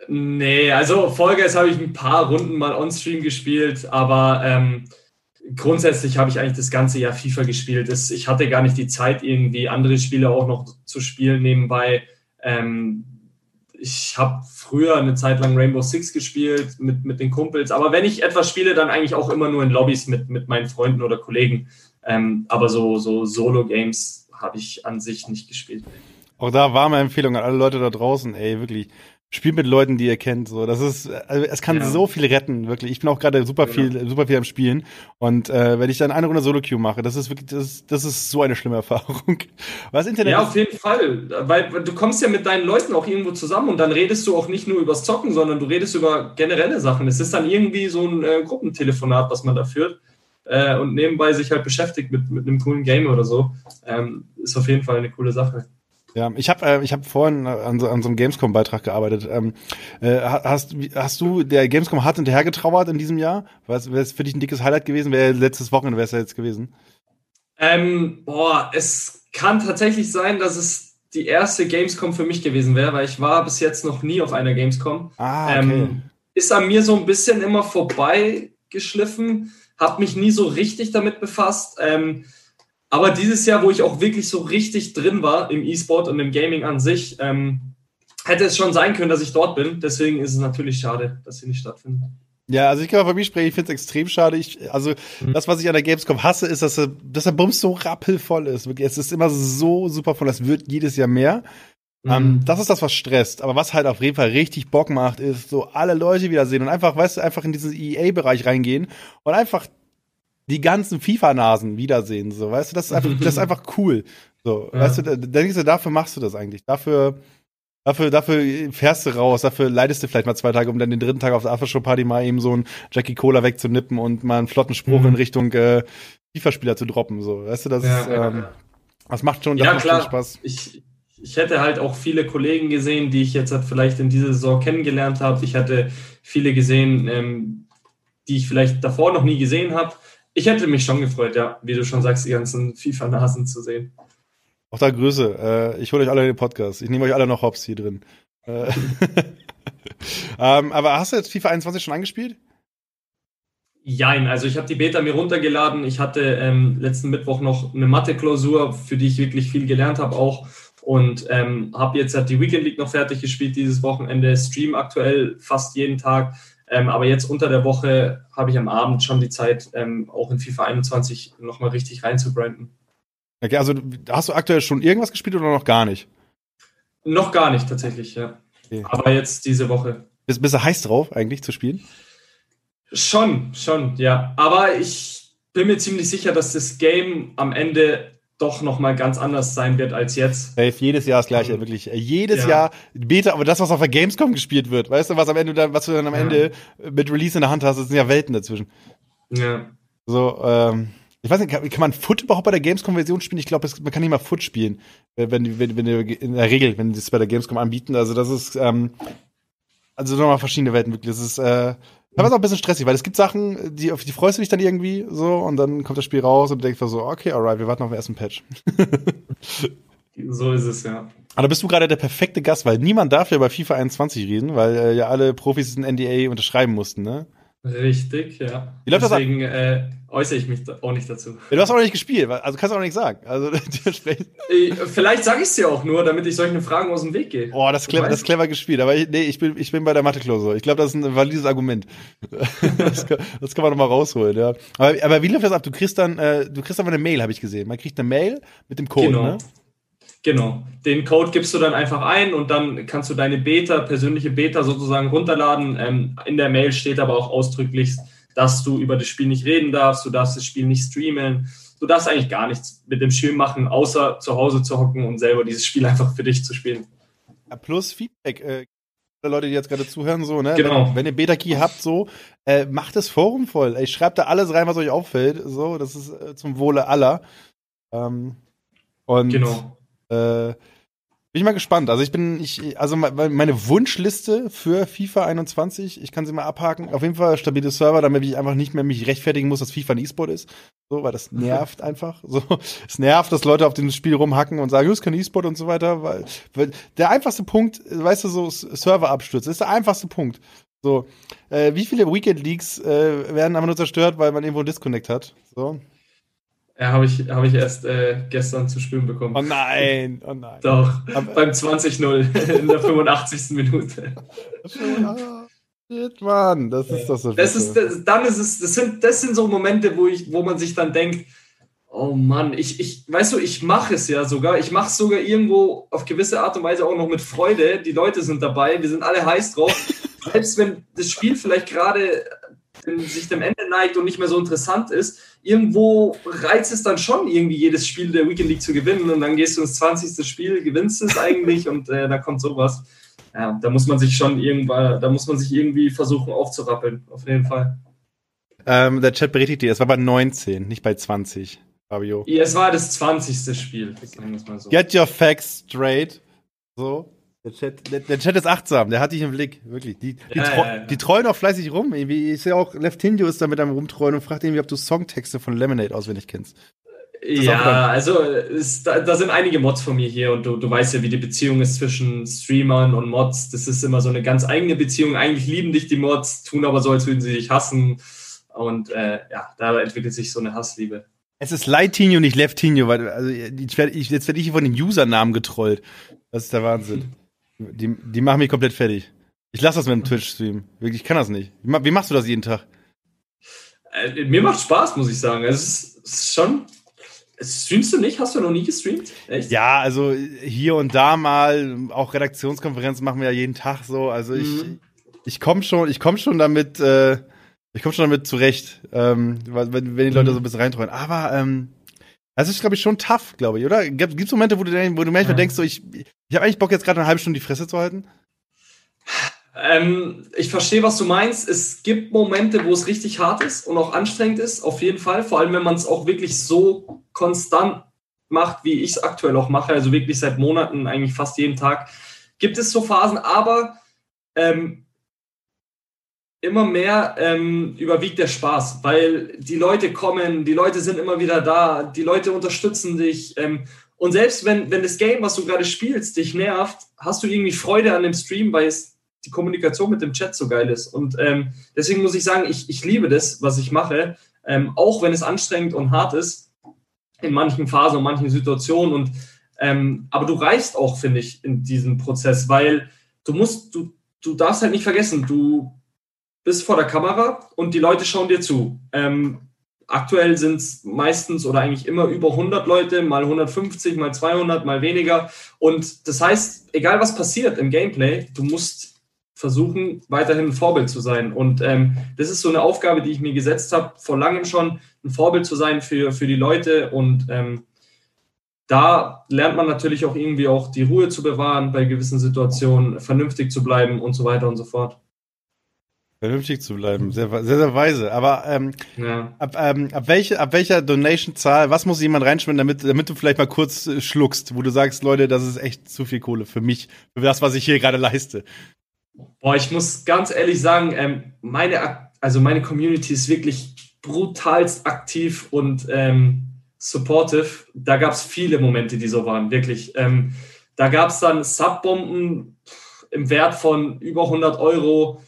Nee, also Fall Guys habe ich ein paar Runden mal on-stream gespielt, aber ähm, grundsätzlich habe ich eigentlich das ganze Jahr FIFA gespielt. Das, ich hatte gar nicht die Zeit, irgendwie andere Spiele auch noch zu spielen nebenbei. Ähm, ich habe früher eine Zeit lang Rainbow Six gespielt mit, mit den Kumpels, aber wenn ich etwas spiele, dann eigentlich auch immer nur in Lobbys mit, mit meinen Freunden oder Kollegen. Ähm, aber so, so Solo-Games habe ich an sich nicht gespielt. Auch da warme Empfehlung an alle Leute da draußen, ey, wirklich spielt mit Leuten, die ihr kennt. So, das ist, also es kann ja. so viel retten, wirklich. Ich bin auch gerade super viel, ja. super viel am Spielen. Und äh, wenn ich dann eine Runde Solo Queue mache, das ist wirklich, das, ist, das ist so eine schlimme Erfahrung. Was Internet ja, auf jeden Fall, weil du kommst ja mit deinen Leuten auch irgendwo zusammen und dann redest du auch nicht nur übers Zocken, sondern du redest über generelle Sachen. Es ist dann irgendwie so ein äh, Gruppentelefonat, was man da führt. Äh, und nebenbei sich halt beschäftigt mit, mit einem coolen Game oder so. Ähm, ist auf jeden Fall eine coole Sache. Ja, ich habe äh, ich hab vorhin an so, an so einem Gamescom-Beitrag gearbeitet. Ähm, äh, hast, hast du der Gamescom hart hinterhergetrauert in diesem Jahr? Wäre es für dich ein dickes Highlight gewesen? Wäre letztes Wochenende wäre es ja jetzt gewesen? Ähm, boah, es kann tatsächlich sein, dass es die erste Gamescom für mich gewesen wäre, weil ich war bis jetzt noch nie auf einer Gamescom. Ah, okay. Ähm, ist an mir so ein bisschen immer vorbeigeschliffen, habe mich nie so richtig damit befasst. Ähm, aber dieses Jahr, wo ich auch wirklich so richtig drin war im E-Sport und im Gaming an sich, ähm, hätte es schon sein können, dass ich dort bin. Deswegen ist es natürlich schade, dass sie nicht stattfinden. Ja, also ich kann von mir sprechen, ich finde es extrem schade. Ich, also mhm. das, was ich an der Gamescom hasse, ist, dass, dass der Bums so rappelvoll ist. Wirklich, es ist immer so super voll, es wird jedes Jahr mehr. Mhm. Um, das ist das, was stresst. Aber was halt auf jeden Fall richtig Bock macht, ist so alle Leute wiedersehen und einfach, weißt du, einfach in diesen EA-Bereich reingehen und einfach die ganzen FIFA-Nasen wiedersehen. So, weißt du, das ist einfach, das ist einfach cool. So, ja. weißt du, da, denkst du, dafür machst du das eigentlich. Dafür, dafür, dafür fährst du raus, dafür leidest du vielleicht mal zwei Tage, um dann den dritten Tag auf der Aftershow-Party mal eben so einen Jackie Cola wegzunippen und mal einen flotten Spruch mhm. in Richtung äh, FIFA-Spieler zu droppen. So, weißt du, das ja, ist, ähm, das macht schon, das ja, macht klar. schon Spaß. Ich, ich hätte halt auch viele Kollegen gesehen, die ich jetzt halt vielleicht in dieser Saison kennengelernt habe. Ich hatte viele gesehen, ähm, die ich vielleicht davor noch nie gesehen habe ich hätte mich schon gefreut, ja, wie du schon sagst, die ganzen FIFA-Nasen zu sehen. Auch da Grüße. Äh, ich hole euch alle in den Podcast. Ich nehme euch alle noch Hops hier drin. Äh, ähm, aber hast du jetzt FIFA 21 schon angespielt? Jein, also ich habe die Beta mir runtergeladen. Ich hatte ähm, letzten Mittwoch noch eine Mathe-Klausur, für die ich wirklich viel gelernt habe auch. Und ähm, habe jetzt halt die Weekend League noch fertig gespielt dieses Wochenende. Stream aktuell fast jeden Tag. Ähm, aber jetzt unter der Woche habe ich am Abend schon die Zeit, ähm, auch in FIFA 21 nochmal richtig reinzubranden. Okay, also hast du aktuell schon irgendwas gespielt oder noch gar nicht? Noch gar nicht tatsächlich, ja. Okay. Aber jetzt diese Woche. Bist, bist du heiß drauf, eigentlich zu spielen? Schon, schon, ja. Aber ich bin mir ziemlich sicher, dass das Game am Ende doch nochmal ganz anders sein wird als jetzt. Safe, jedes Jahr das gleiche, mhm. wirklich. Jedes ja. Jahr Beta, aber das, was auf der Gamescom gespielt wird, weißt du, was am Ende dann, was du dann am ja. Ende mit Release in der Hand hast, das sind ja Welten dazwischen. Ja. So, ähm, ich weiß nicht, kann, kann man Foot überhaupt bei der Gamescom-Version spielen? Ich glaube, man kann nicht mal Foot spielen, wenn, wenn, wenn, wenn in der Regel, wenn die es bei der Gamescom anbieten. Also das ist, ähm, also nochmal verschiedene Welten wirklich. Das ist, äh, da war es auch ein bisschen stressig, weil es gibt Sachen, die, auf die freust du dich dann irgendwie so und dann kommt das Spiel raus und du denkst so, okay, alright, wir warten auf den ersten Patch. so ist es, ja. Aber bist du gerade der perfekte Gast, weil niemand darf ja bei FIFA 21 reden, weil äh, ja alle Profis ein NDA unterschreiben mussten, ne? Richtig, ja. Deswegen äh, äußere ich mich auch nicht dazu. Ja, du hast auch noch nicht gespielt, also kannst du auch nicht sagen. Also äh, Vielleicht sage ich es dir auch nur, damit ich solchen Fragen aus dem Weg gehe. Oh, das ist clever, das ist clever gespielt. Aber ich, nee, ich bin, ich bin bei der Mathe-Klausur. Ich glaube, das ist ein valides Argument. das, kann, das kann man doch mal rausholen, ja. Aber, aber wie läuft das ab? Du kriegst dann, äh, du kriegst aber eine Mail, habe ich gesehen. Man kriegt eine Mail mit dem Code, genau. ne? Genau. Den Code gibst du dann einfach ein und dann kannst du deine Beta, persönliche Beta sozusagen runterladen. Ähm, in der Mail steht aber auch ausdrücklich, dass du über das Spiel nicht reden darfst, du darfst das Spiel nicht streamen. Du darfst eigentlich gar nichts mit dem Spiel machen, außer zu Hause zu hocken und selber dieses Spiel einfach für dich zu spielen. Ja, plus Feedback. Äh, Leute, die jetzt gerade zuhören, so, ne? Genau. Wenn, wenn ihr Beta-Key habt, so, äh, macht das Forum voll. Ey, schreibt da alles rein, was euch auffällt. So, das ist äh, zum Wohle aller. Ähm, und genau. Äh, bin ich mal gespannt. Also ich bin, ich, also meine Wunschliste für FIFA 21, ich kann sie mal abhaken. Auf jeden Fall stabile Server, damit ich einfach nicht mehr mich rechtfertigen muss, dass FIFA ein E-Sport ist. So, weil das nervt einfach. So, es nervt, dass Leute auf dem Spiel rumhacken und sagen, es ist kein E-Sport und so weiter. Weil, weil der einfachste Punkt, weißt du, so Serverabsturz, ist der einfachste Punkt. So, äh, wie viele Weekend Leagues äh, werden aber nur zerstört, weil man irgendwo einen Disconnect hat? So, ja, habe ich, hab ich erst äh, gestern zu spüren bekommen. Oh nein, oh nein. Doch, Aber beim 20-0 in der 85. Minute. Shit, Mann, das ist das so. Das ist, das, dann ist es, das sind, das sind so Momente, wo ich, wo man sich dann denkt, Oh Mann, ich, ich, weißt du, ich mache es ja sogar. Ich mache es sogar irgendwo auf gewisse Art und Weise auch noch mit Freude. Die Leute sind dabei, wir sind alle heiß drauf. Selbst wenn das Spiel vielleicht gerade sich dem Ende neigt und nicht mehr so interessant ist, irgendwo reizt es dann schon, irgendwie jedes Spiel der Weekend League zu gewinnen und dann gehst du ins 20. Spiel, gewinnst es eigentlich und äh, da kommt sowas. Ja, da muss man sich schon irgendwann, da muss man sich irgendwie versuchen aufzurappeln, auf jeden Fall. Ähm, der Chat berichtet dir, es war bei 19, nicht bei 20. Fabio. Ja, es war das 20. Spiel, so. Get your facts straight. So. Der Chat, der, der Chat ist achtsam, der hat dich im Blick, wirklich. Die, die, ja, treu, ja, ja. die treuen auch fleißig rum. Irgendwie ist ja auch Leftindio ist da mit einem rumtreuen und fragt irgendwie, ob du Songtexte von Lemonade auswendig kennst. Ja, also ist, da, da, sind einige Mods von mir hier und du, du weißt ja, wie die Beziehung ist zwischen Streamern und Mods. Das ist immer so eine ganz eigene Beziehung. Eigentlich lieben dich die Mods, tun aber so, als würden sie dich hassen. Und äh, ja, da entwickelt sich so eine Hassliebe. Es ist Lightinho, nicht Leftinho, weil also ich ich, jetzt werde ich hier von den Usernamen getrollt. Das ist der Wahnsinn. Die, die machen mich komplett fertig. Ich lasse das mit dem Twitch-Stream. Wirklich, ich kann das nicht. Wie, machst du das jeden Tag? Äh, mir macht Spaß, muss ich sagen. Also, es ist, es ist schon. Streamst du nicht? Hast du noch nie gestreamt? Echt? Ja, also hier und da mal, auch Redaktionskonferenzen machen wir ja jeden Tag so. Also ich, mhm. ich komme schon, ich komme schon damit, äh, ich komme schon damit zurecht, ähm, wenn, wenn die Leute mhm. so ein bisschen reintreuen. Aber ähm, das ist, glaube ich, schon tough, glaube ich, oder? Gibt es Momente, wo du, wo du manchmal ja. denkst, so, ich, ich habe eigentlich Bock, jetzt gerade eine halbe Stunde die Fresse zu halten? Ähm, ich verstehe, was du meinst. Es gibt Momente, wo es richtig hart ist und auch anstrengend ist, auf jeden Fall. Vor allem, wenn man es auch wirklich so konstant macht, wie ich es aktuell auch mache, also wirklich seit Monaten, eigentlich fast jeden Tag, gibt es so Phasen, aber ähm, immer mehr ähm, überwiegt der Spaß, weil die Leute kommen, die Leute sind immer wieder da, die Leute unterstützen dich. Ähm, und selbst wenn, wenn das Game, was du gerade spielst, dich nervt, hast du irgendwie Freude an dem Stream, weil es die Kommunikation mit dem Chat so geil ist. Und ähm, deswegen muss ich sagen, ich, ich liebe das, was ich mache, ähm, auch wenn es anstrengend und hart ist, in manchen Phasen und manchen Situationen. Und ähm, aber du reichst auch, finde ich, in diesem Prozess, weil du musst, du, du darfst halt nicht vergessen, du bist vor der Kamera und die Leute schauen dir zu. Ähm, aktuell sind es meistens oder eigentlich immer über 100 Leute, mal 150, mal 200, mal weniger. Und das heißt, egal was passiert im Gameplay, du musst versuchen, weiterhin ein Vorbild zu sein. Und ähm, das ist so eine Aufgabe, die ich mir gesetzt habe, vor langem schon, ein Vorbild zu sein für, für die Leute. Und ähm, da lernt man natürlich auch irgendwie auch die Ruhe zu bewahren bei gewissen Situationen, vernünftig zu bleiben und so weiter und so fort. Vernünftig zu bleiben, sehr, sehr, sehr weise. Aber ähm, ja. ab, ähm, ab, welche, ab welcher Donation-Zahl, was muss jemand reinschwimmen, damit, damit du vielleicht mal kurz äh, schluckst, wo du sagst, Leute, das ist echt zu viel Kohle für mich, für das, was ich hier gerade leiste? Boah, ich muss ganz ehrlich sagen, ähm, meine, also meine Community ist wirklich brutalst aktiv und ähm, supportive. Da gab es viele Momente, die so waren, wirklich. Ähm, da gab es dann Subbomben im Wert von über 100 Euro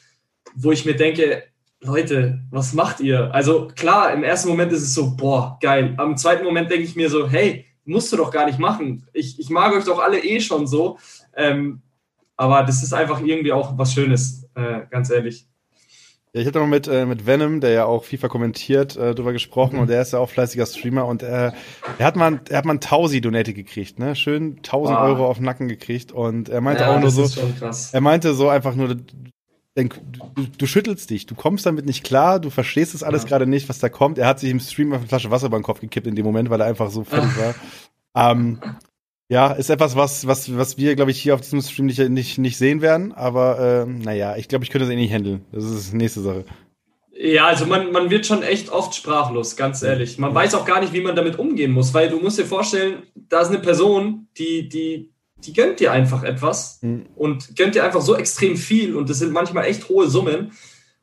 wo ich mir denke, Leute, was macht ihr? Also klar, im ersten Moment ist es so, boah, geil. Am zweiten Moment denke ich mir so, hey, musst du doch gar nicht machen. Ich, ich mag euch doch alle eh schon so. Ähm, aber das ist einfach irgendwie auch was Schönes, äh, ganz ehrlich. Ja, ich hatte mal mit, äh, mit Venom, der ja auch FIFA kommentiert, äh, drüber gesprochen mhm. und der ist ja auch fleißiger Streamer und äh, er hat mal, er hat mal ein Tausi Donate gekriegt, ne? Schön 1000 wow. Euro auf den Nacken gekriegt und er meinte ja, auch nur so, er meinte so einfach nur, denk, du, du, schüttelst dich, du kommst damit nicht klar, du verstehst es alles ja. gerade nicht, was da kommt. Er hat sich im Stream auf eine Flasche Wasser über den Kopf gekippt in dem Moment, weil er einfach so fertig war. Ähm, ja, ist etwas, was, was, was wir, glaube ich, hier auf diesem Stream nicht, nicht, nicht sehen werden. Aber äh, naja, ich glaube, ich könnte das eh nicht handeln. Das ist die nächste Sache. Ja, also man, man wird schon echt oft sprachlos, ganz ehrlich. Man weiß auch gar nicht, wie man damit umgehen muss, weil du musst dir vorstellen, da ist eine Person, die, die die gönnt dir einfach etwas mhm. und gönnt dir einfach so extrem viel und das sind manchmal echt hohe Summen.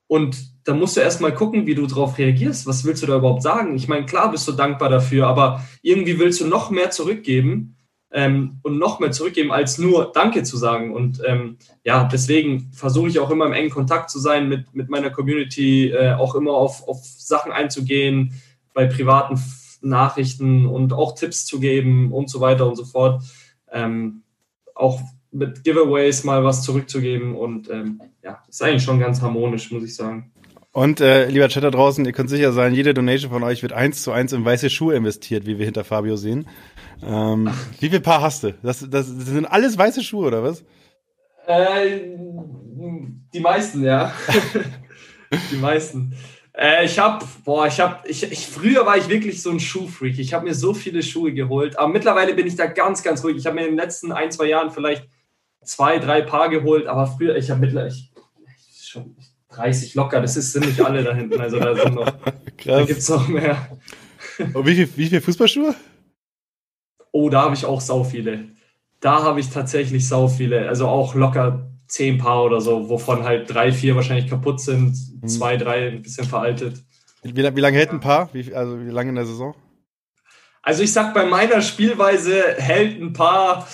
Und da musst du erstmal gucken, wie du darauf reagierst. Was willst du da überhaupt sagen? Ich meine, klar bist du dankbar dafür, aber irgendwie willst du noch mehr zurückgeben ähm, und noch mehr zurückgeben, als nur Danke zu sagen. Und ähm, ja, deswegen versuche ich auch immer im engen Kontakt zu sein mit, mit meiner Community, äh, auch immer auf, auf Sachen einzugehen, bei privaten Nachrichten und auch Tipps zu geben und so weiter und so fort. Ähm, auch mit Giveaways mal was zurückzugeben und ähm, ja, ist eigentlich schon ganz harmonisch, muss ich sagen. Und äh, lieber Chat da draußen, ihr könnt sicher sein, jede Donation von euch wird eins zu eins in weiße Schuhe investiert, wie wir hinter Fabio sehen. Ähm, wie viel Paar hast du? Das, das, das sind alles weiße Schuhe, oder was? Äh, die meisten, ja. die meisten. Äh, ich habe, boah, ich habe, ich, ich, früher war ich wirklich so ein Schuhfreak. Ich habe mir so viele Schuhe geholt, aber mittlerweile bin ich da ganz, ganz ruhig. Ich habe mir in den letzten ein, zwei Jahren vielleicht zwei, drei Paar geholt, aber früher, ich habe mittlerweile ich, schon 30 locker. Das ist, sind nicht alle da hinten. Also da sind noch, Krass. da gibt es noch mehr. Und wie viele wie viel Fußballschuhe? Oh, da habe ich auch sau viele. Da habe ich tatsächlich sau viele. Also auch locker zehn Paar oder so, wovon halt drei, vier wahrscheinlich kaputt sind, mhm. zwei, drei ein bisschen veraltet. Wie, wie lange hält ein Paar? Wie, also wie lange in der Saison? Also ich sag, bei meiner Spielweise hält ein Paar,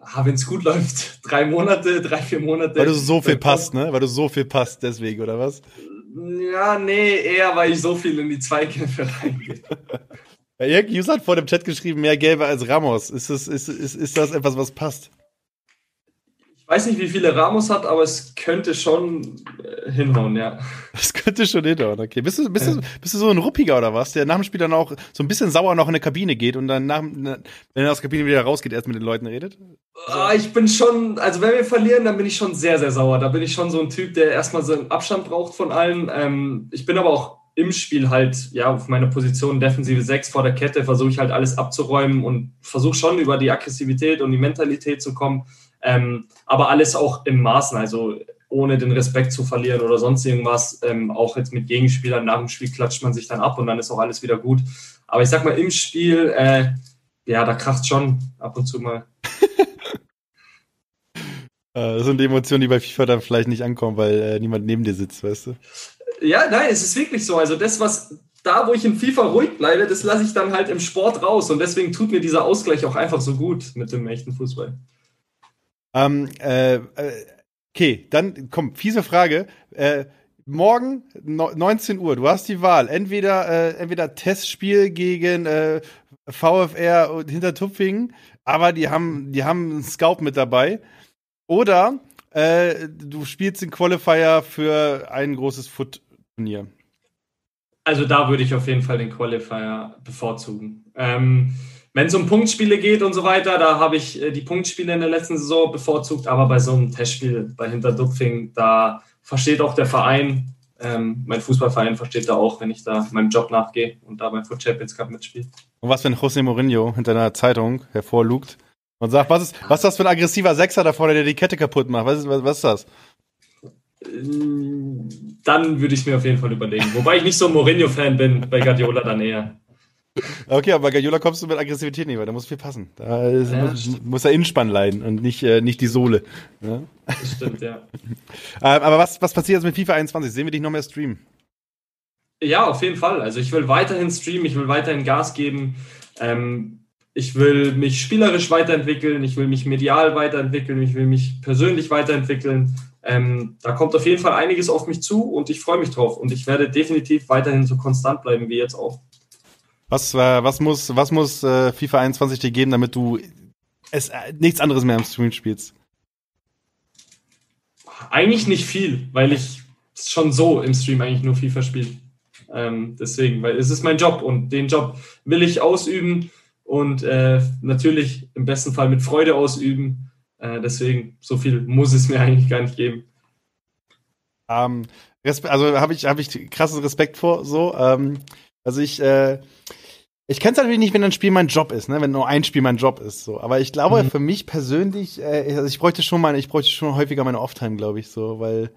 ah, wenn es gut läuft, drei Monate, drei, vier Monate. Weil du so viel passt, ne? Weil du so viel passt, deswegen, oder was? Ja, nee, eher weil ich so viel in die Zweikämpfe reingehe. Jörg User hat vor dem Chat geschrieben, mehr Gelbe als Ramos. Ist das, ist, ist, ist das etwas, was passt? Ich weiß nicht, wie viele Ramos hat, aber es könnte schon äh, hinhauen, ja. Es könnte schon hinhauen, okay. Bist du, bist, du, bist du so ein Ruppiger oder was, der nach dem Spiel dann auch so ein bisschen sauer noch in der Kabine geht und dann, nach, wenn er aus der Kabine wieder rausgeht, erst mit den Leuten redet? Ah, ich bin schon, also wenn wir verlieren, dann bin ich schon sehr, sehr sauer. Da bin ich schon so ein Typ, der erstmal so einen Abstand braucht von allen. Ähm, ich bin aber auch im Spiel halt, ja, auf meiner Position defensive 6 vor der Kette, versuche ich halt alles abzuräumen und versuche schon über die Aggressivität und die Mentalität zu kommen. Ähm, aber alles auch im Maßen, also ohne den Respekt zu verlieren oder sonst irgendwas. Ähm, auch jetzt mit Gegenspielern nach dem Spiel klatscht man sich dann ab und dann ist auch alles wieder gut. Aber ich sag mal, im Spiel, äh, ja, da kracht schon ab und zu mal. Äh, das sind die Emotionen, die bei FIFA dann vielleicht nicht ankommen, weil äh, niemand neben dir sitzt, weißt du? Ja, nein, es ist wirklich so. Also das, was da, wo ich in FIFA ruhig bleibe, das lasse ich dann halt im Sport raus. Und deswegen tut mir dieser Ausgleich auch einfach so gut mit dem echten Fußball. Ähm, äh, äh, okay, dann komm, fiese Frage. Äh, morgen no, 19 Uhr, du hast die Wahl. Entweder, äh, entweder Testspiel gegen äh, VfR und Hintertupfingen, aber die haben, die haben einen Scout mit dabei. Oder äh, du spielst den Qualifier für ein großes Foot-Turnier. Also da würde ich auf jeden Fall den Qualifier bevorzugen. Ähm, wenn es um Punktspiele geht und so weiter, da habe ich äh, die Punktspiele in der letzten Saison bevorzugt, aber bei so einem Testspiel bei Hinterdupfing, da versteht auch der Verein, ähm, mein Fußballverein versteht da auch, wenn ich da meinem Job nachgehe und da beim Foot Champions Cup mitspiele. Und was, wenn José Mourinho hinter einer Zeitung hervorlugt und sagt, was ist, was ist das für ein aggressiver Sechser da vorne, der die Kette kaputt macht? Was ist, was, was ist das? Dann würde ich mir auf jeden Fall überlegen. Wobei ich nicht so ein Mourinho-Fan bin, bei Guardiola dann eher. Okay, aber Guardiola kommst du mit Aggressivität nicht, weil da muss viel passen. Da ist, ja, muss, muss, der Innspann leiden und nicht, äh, nicht die Sohle. Ja? Das stimmt, ja. ähm, aber was, was passiert jetzt mit FIFA 21? Sehen wir dich noch mehr streamen? Ja, auf jeden Fall. Also ich will weiterhin streamen, ich will weiterhin Gas geben. Ähm, ich will mich spielerisch weiterentwickeln, ich will mich medial weiterentwickeln, ich will mich persönlich weiterentwickeln. Ähm, da kommt auf jeden Fall einiges auf mich zu und ich freue mich drauf. Und ich werde definitiv weiterhin so konstant bleiben wie jetzt auch. Was, äh, was muss, was muss äh, FIFA 21 dir geben, damit du es, äh, nichts anderes mehr im Stream spielst? Eigentlich nicht viel, weil ich schon so im Stream eigentlich nur FIFA spiele. Ähm, deswegen, weil es ist mein Job und den Job will ich ausüben und äh, natürlich im besten Fall mit Freude ausüben. Äh, deswegen, so viel muss es mir eigentlich gar nicht geben. Ähm, also habe ich, hab ich krassen Respekt vor so. Ähm, also ich, äh, ich kenne es natürlich nicht, wenn ein Spiel mein Job ist, ne? wenn nur ein Spiel mein Job ist. So. Aber ich glaube, mhm. für mich persönlich, äh, also ich bräuchte schon mal, ich bräuchte schon häufiger meine Off-Time, glaube ich, so, weil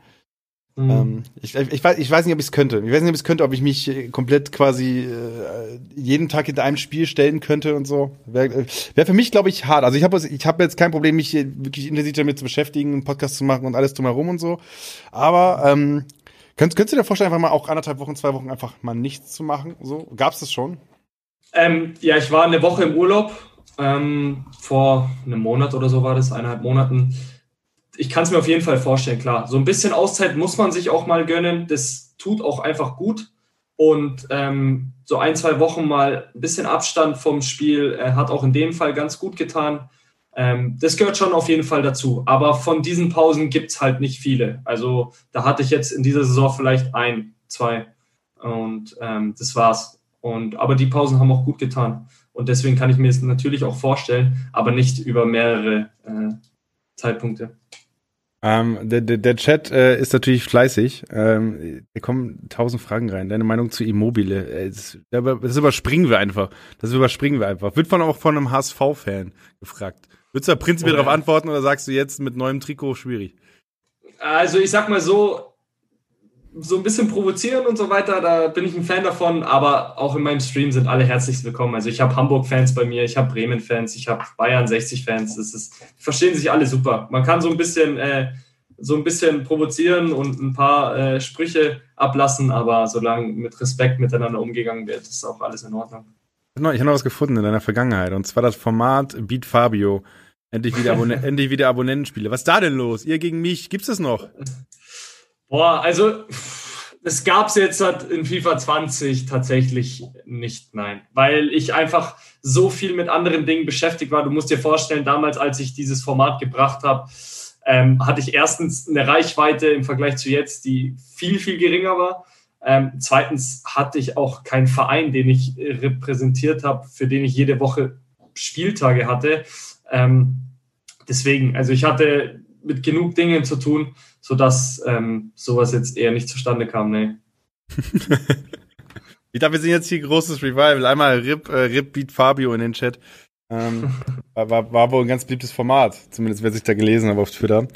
mhm. ähm, ich, ich, weiß, ich weiß nicht, ob ich es könnte. Ich weiß nicht, ob ich es könnte, ob ich mich äh, komplett quasi äh, jeden Tag hinter einem Spiel stellen könnte und so. Wäre äh, wär für mich, glaube ich, hart. Also ich habe ich hab jetzt kein Problem, mich wirklich intensiv damit zu beschäftigen, einen Podcast zu machen und alles drumherum und so. Aber ähm, Könntest, könntest du dir vorstellen, einfach mal auch anderthalb Wochen, zwei Wochen einfach mal nichts zu machen? So, gab es das schon? Ähm, ja, ich war eine Woche im Urlaub. Ähm, vor einem Monat oder so war das, eineinhalb Monaten. Ich kann es mir auf jeden Fall vorstellen, klar. So ein bisschen Auszeit muss man sich auch mal gönnen. Das tut auch einfach gut. Und ähm, so ein, zwei Wochen mal ein bisschen Abstand vom Spiel äh, hat auch in dem Fall ganz gut getan. Ähm, das gehört schon auf jeden Fall dazu. Aber von diesen Pausen gibt es halt nicht viele. Also da hatte ich jetzt in dieser Saison vielleicht ein, zwei. Und ähm, das war's. Und, aber die Pausen haben auch gut getan. Und deswegen kann ich mir das natürlich auch vorstellen, aber nicht über mehrere äh, Zeitpunkte. Ähm, der, der, der Chat äh, ist natürlich fleißig. Ähm, da kommen tausend Fragen rein. Deine Meinung zu Immobile? Äh, das, das, überspringen wir einfach. Das überspringen wir einfach. Wird von auch von einem HSV-Fan gefragt. Würdest du da prinzipiell darauf antworten oder sagst du jetzt mit neuem Trikot schwierig? Also ich sag mal so, so ein bisschen provozieren und so weiter, da bin ich ein Fan davon, aber auch in meinem Stream sind alle herzlich willkommen. Also ich habe Hamburg-Fans bei mir, ich habe Bremen-Fans, ich habe Bayern 60-Fans. Das ist, verstehen sich alle super. Man kann so ein bisschen, äh, so ein bisschen provozieren und ein paar äh, Sprüche ablassen, aber solange mit Respekt miteinander umgegangen wird, ist auch alles in Ordnung. Ich habe noch was gefunden in deiner Vergangenheit und zwar das Format Beat Fabio. Endlich wieder, Abon endlich wieder Abonnentenspiele. Was ist da denn los? Ihr gegen mich? Gibt es noch? Boah, also es gab es jetzt in FIFA 20 tatsächlich nicht, nein. Weil ich einfach so viel mit anderen Dingen beschäftigt war. Du musst dir vorstellen, damals, als ich dieses Format gebracht habe, ähm, hatte ich erstens eine Reichweite im Vergleich zu jetzt, die viel, viel geringer war. Ähm, zweitens hatte ich auch keinen Verein, den ich repräsentiert habe, für den ich jede Woche Spieltage hatte. Ähm, deswegen, also ich hatte mit genug Dingen zu tun, sodass ähm, sowas jetzt eher nicht zustande kam, nee. ich glaube, wir sind jetzt hier großes Revival. Einmal Rip, äh, Rip Beat Fabio in den Chat. Ähm, war, war wohl ein ganz beliebtes Format, zumindest wer sich da gelesen hat auf Twitter.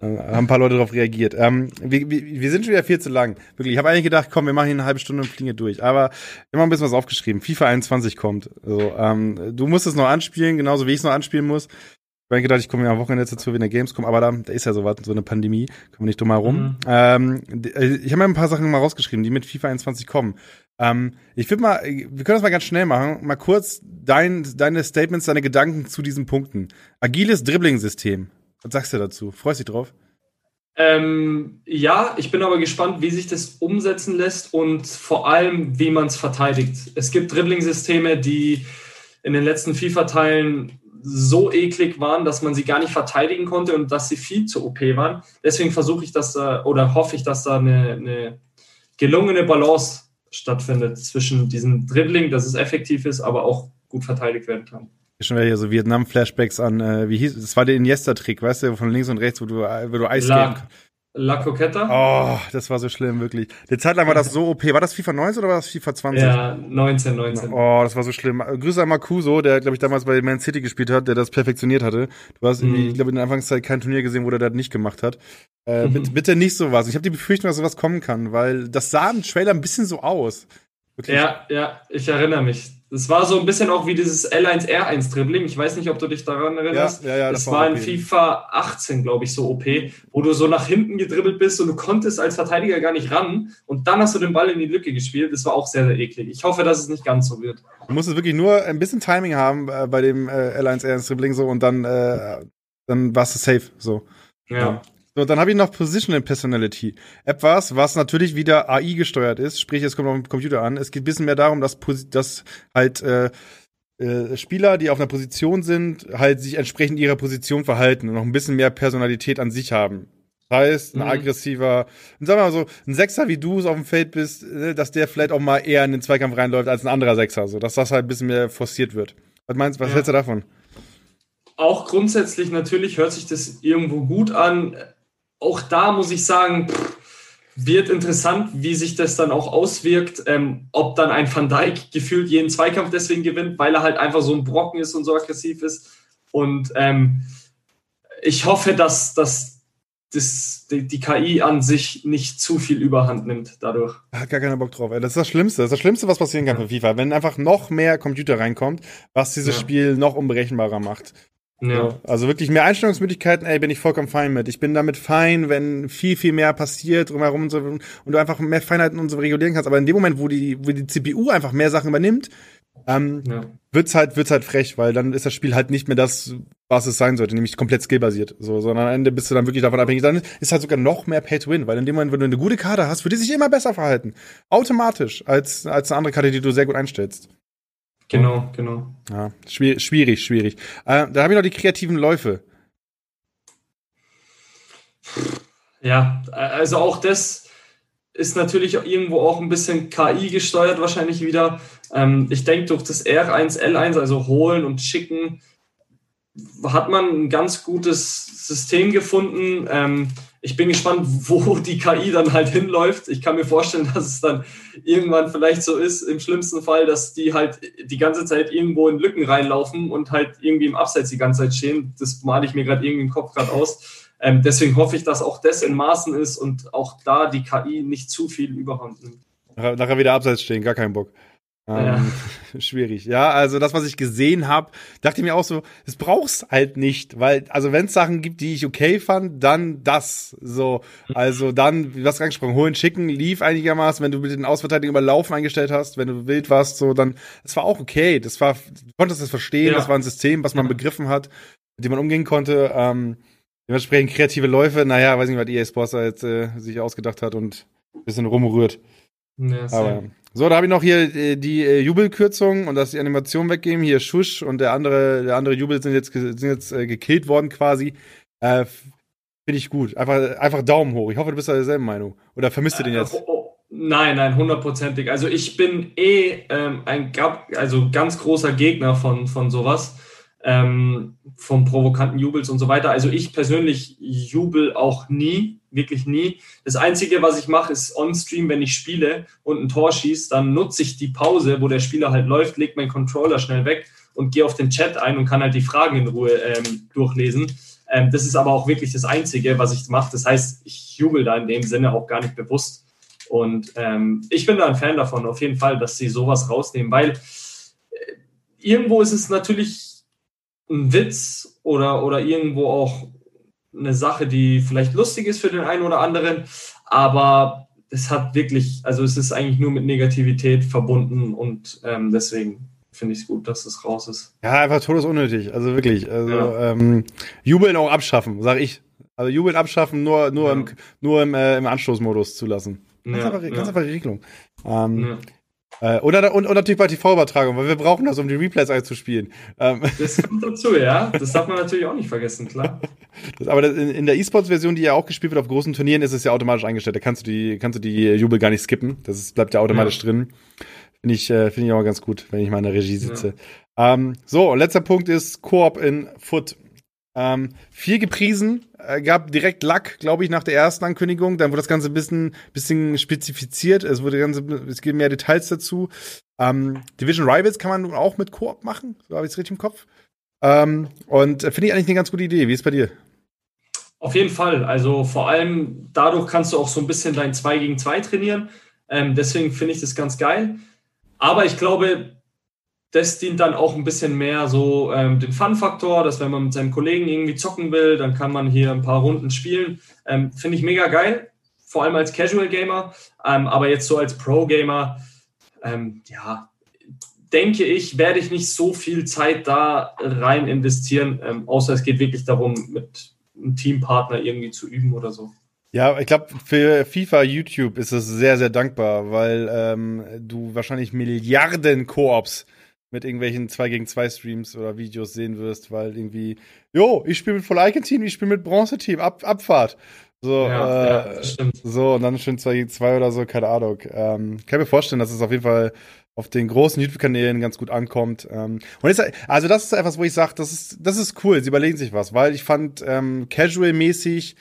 Äh, haben ein paar Leute darauf reagiert. Ähm, wir, wir, wir sind schon wieder viel zu lang. Wirklich, ich habe eigentlich gedacht, komm, wir machen hier eine halbe Stunde und fliegen hier durch. Aber immer ein bisschen was aufgeschrieben. FIFA 21 kommt. Also, ähm, du musst es noch anspielen, genauso wie ich es noch anspielen muss. Ich habe gedacht, ich komme ja am Wochenende dazu wie in der Gamescom, aber da, da ist ja sowas, so eine Pandemie, kommen wir nicht drum herum. Mhm. Ähm, äh, ich habe mir ein paar Sachen mal rausgeschrieben, die mit FIFA 21 kommen. Ähm, ich würde mal, wir können das mal ganz schnell machen, mal kurz dein, deine Statements, deine Gedanken zu diesen Punkten. Agiles Dribbling-System. Was sagst du dazu? Freust du dich drauf? Ähm, ja, ich bin aber gespannt, wie sich das umsetzen lässt und vor allem, wie man es verteidigt. Es gibt Dribbling-Systeme, die in den letzten FIFA-Teilen so eklig waren, dass man sie gar nicht verteidigen konnte und dass sie viel zu OP waren. Deswegen versuche ich, dass da oder hoffe ich, dass da eine, eine gelungene Balance stattfindet zwischen diesem Dribbling, dass es effektiv ist, aber auch gut verteidigt werden kann. Schon wieder hier so Vietnam-Flashbacks an, äh, wie hieß es? Das war der Iniesta-Trick, weißt du, von links und rechts, wo du, wo du Eis La Coqueta? Oh, das war so schlimm, wirklich. Die Zeit lang war das so OP. War das FIFA 19 oder war das FIFA 20? Ja, 19, 19. Oh, das war so schlimm. Grüße an Marcuso, der, glaube ich, damals bei Man City gespielt hat, der das perfektioniert hatte. Du hast irgendwie, mhm. ich glaube, in der Anfangszeit kein Turnier gesehen, wo der das nicht gemacht hat. Äh, bitte, bitte nicht sowas. Ich habe die Befürchtung, dass sowas kommen kann, weil das sah im Trailer ein bisschen so aus. Wirklich. Ja, ja, ich erinnere mich. Das war so ein bisschen auch wie dieses L1R1-Dribbling. Ich weiß nicht, ob du dich daran erinnerst. Ja, ja, ja, das, das war in FIFA 18, glaube ich, so OP, wo du so nach hinten gedribbelt bist und du konntest als Verteidiger gar nicht ran. Und dann hast du den Ball in die Lücke gespielt. Das war auch sehr, sehr eklig. Ich hoffe, dass es nicht ganz so wird. Du musst es wirklich nur ein bisschen Timing haben äh, bei dem äh, L1R1-Dribbling so und dann, äh, dann warst du safe. So. ja. So, dann habe ich noch Positional Personality. Etwas, was natürlich wieder AI gesteuert ist, sprich, es kommt auf den Computer an. Es geht ein bisschen mehr darum, dass, dass halt äh, äh, Spieler, die auf einer Position sind, halt sich entsprechend ihrer Position verhalten und noch ein bisschen mehr Personalität an sich haben. Das heißt, ein mhm. aggressiver, sagen wir mal so, ein Sechser, wie du es auf dem Feld bist, äh, dass der vielleicht auch mal eher in den Zweikampf reinläuft als ein anderer Sechser, so dass das halt ein bisschen mehr forciert wird. Was meinst, was ja. hältst du davon? Auch grundsätzlich natürlich hört sich das irgendwo gut an auch da muss ich sagen, wird interessant, wie sich das dann auch auswirkt, ähm, ob dann ein Van Dijk gefühlt jeden Zweikampf deswegen gewinnt, weil er halt einfach so ein Brocken ist und so aggressiv ist. Und ähm, ich hoffe, dass, dass das, die, die, KI an sich nicht zu viel Überhand nimmt dadurch. Hat gar keinen Bock drauf. Ey. Das ist das Schlimmste. Das ist das Schlimmste, was passieren kann für FIFA. Wenn einfach noch mehr Computer reinkommt, was dieses ja. Spiel noch unberechenbarer macht. Ja. Also wirklich mehr Einstellungsmöglichkeiten, ey, bin ich vollkommen fein mit. Ich bin damit fein, wenn viel, viel mehr passiert drumherum und, so, und du einfach mehr Feinheiten und so regulieren kannst. Aber in dem Moment, wo die, wo die CPU einfach mehr Sachen übernimmt, ähm, ja. wird's halt, wird's halt frech, weil dann ist das Spiel halt nicht mehr das, was es sein sollte, nämlich komplett skillbasiert. So, sondern am Ende bist du dann wirklich davon abhängig. Dann ist halt sogar noch mehr Pay to Win, weil in dem Moment, wenn du eine gute Karte hast, wird die sich immer besser verhalten. Automatisch als, als eine andere Karte, die du sehr gut einstellst. Genau, genau. Ja, schwierig, schwierig. schwierig. Äh, da habe ich noch die kreativen Läufe. Ja, also auch das ist natürlich irgendwo auch ein bisschen KI gesteuert, wahrscheinlich wieder. Ähm, ich denke, durch das R1, L1, also holen und schicken, hat man ein ganz gutes System gefunden. Ähm, ich bin gespannt, wo die KI dann halt hinläuft. Ich kann mir vorstellen, dass es dann irgendwann vielleicht so ist, im schlimmsten Fall, dass die halt die ganze Zeit irgendwo in Lücken reinlaufen und halt irgendwie im Abseits die ganze Zeit stehen. Das male ich mir gerade irgendwie im Kopf gerade aus. Ähm, deswegen hoffe ich, dass auch das in Maßen ist und auch da die KI nicht zu viel überhand nimmt. Nachher wieder abseits stehen, gar keinen Bock. Ähm, ja. Schwierig. Ja, also das, was ich gesehen habe, dachte ich mir auch so, das brauchst halt nicht, weil, also wenn es Sachen gibt, die ich okay fand, dann das. So, also dann, wie was angesprochen, holen, schicken, lief einigermaßen, wenn du mit den Ausverteidigungen über Laufen eingestellt hast, wenn du wild warst, so, dann, das war auch okay. Das war, du konntest das verstehen, ja. das war ein System, was man ja. begriffen hat, mit dem man umgehen konnte. Ähm, dementsprechend kreative Läufe, naja, weiß nicht, was EA Sports da jetzt äh, sich ausgedacht hat und ein bisschen rumrührt. Ja, Aber, so, da habe ich noch hier äh, die äh, Jubelkürzung und dass die Animation weggeben. Hier Schusch und der andere, der andere Jubel sind jetzt, sind jetzt äh, gekillt worden quasi. Äh, Finde ich gut. Einfach, einfach Daumen hoch. Ich hoffe, du bist da derselben Meinung. Oder vermisst du den jetzt? Oh, oh. Nein, nein, hundertprozentig. Also ich bin eh ähm, ein also ganz großer Gegner von, von sowas ähm, vom provokanten Jubels und so weiter. Also ich persönlich jubel auch nie, wirklich nie. Das Einzige, was ich mache, ist on-stream, wenn ich spiele und ein Tor schieße, dann nutze ich die Pause, wo der Spieler halt läuft, lege meinen Controller schnell weg und gehe auf den Chat ein und kann halt die Fragen in Ruhe ähm, durchlesen. Ähm, das ist aber auch wirklich das Einzige, was ich mache. Das heißt, ich jubel da in dem Sinne auch gar nicht bewusst. Und ähm, ich bin da ein Fan davon, auf jeden Fall, dass sie sowas rausnehmen, weil äh, irgendwo ist es natürlich ein Witz oder, oder irgendwo auch eine Sache, die vielleicht lustig ist für den einen oder anderen, aber es hat wirklich, also es ist eigentlich nur mit Negativität verbunden und ähm, deswegen finde ich es gut, dass es raus ist. Ja, einfach todesunnötig, also wirklich. Also ja. ähm, Jubeln auch abschaffen, sag ich. Also Jubeln abschaffen, nur, nur, ja. im, nur im, äh, im Anstoßmodus zulassen. Ganz, ja, einfach, ganz einfache Regelung. Ähm, äh, oder, und, und natürlich bei TV-Übertragung, weil wir brauchen das, um die Replays einzuspielen. Ähm. Das kommt dazu, ja. Das darf man natürlich auch nicht vergessen, klar. Das, aber das, in, in, der E-Sports-Version, die ja auch gespielt wird auf großen Turnieren, ist es ja automatisch eingestellt. Da kannst du die, kannst du die Jubel gar nicht skippen. Das ist, bleibt ja automatisch ja. drin. Finde ich, äh, finde ich auch ganz gut, wenn ich mal in der Regie sitze. Ja. Ähm, so, letzter Punkt ist Koop in Foot. Ähm, viel gepriesen, äh, gab direkt Lack, glaube ich, nach der ersten Ankündigung. Dann wurde das Ganze ein bisschen, bisschen spezifiziert. Es wurde ganze, es gibt mehr Details dazu. Ähm, Division Rivals kann man auch mit Koop machen. So habe ich es richtig im Kopf. Ähm, und äh, finde ich eigentlich eine ganz gute Idee. Wie ist es bei dir? Auf jeden Fall. Also vor allem dadurch kannst du auch so ein bisschen dein 2 gegen 2 trainieren. Ähm, deswegen finde ich das ganz geil. Aber ich glaube, das dient dann auch ein bisschen mehr so ähm, den Fun-Faktor, dass wenn man mit seinem Kollegen irgendwie zocken will, dann kann man hier ein paar Runden spielen. Ähm, Finde ich mega geil, vor allem als Casual Gamer, ähm, aber jetzt so als Pro Gamer, ähm, ja, denke ich, werde ich nicht so viel Zeit da rein investieren, ähm, außer es geht wirklich darum, mit einem Teampartner irgendwie zu üben oder so. Ja, ich glaube, für FIFA YouTube ist es sehr, sehr dankbar, weil ähm, du wahrscheinlich Milliarden Koops mit irgendwelchen 2 gegen 2 Streams oder Videos sehen wirst, weil irgendwie, jo, ich spiele mit Full Icon Team, ich spiele mit Bronze Team, Ab Abfahrt. So, ja, äh, ja, so, und dann schön 2 gegen 2 oder so, keine Ahnung. Ähm, kann mir vorstellen, dass es auf jeden Fall auf den großen YouTube-Kanälen ganz gut ankommt. Ähm, und ist, also das ist etwas, wo ich sage, das ist, das ist cool, sie überlegen sich was, weil ich fand ähm, casual-mäßig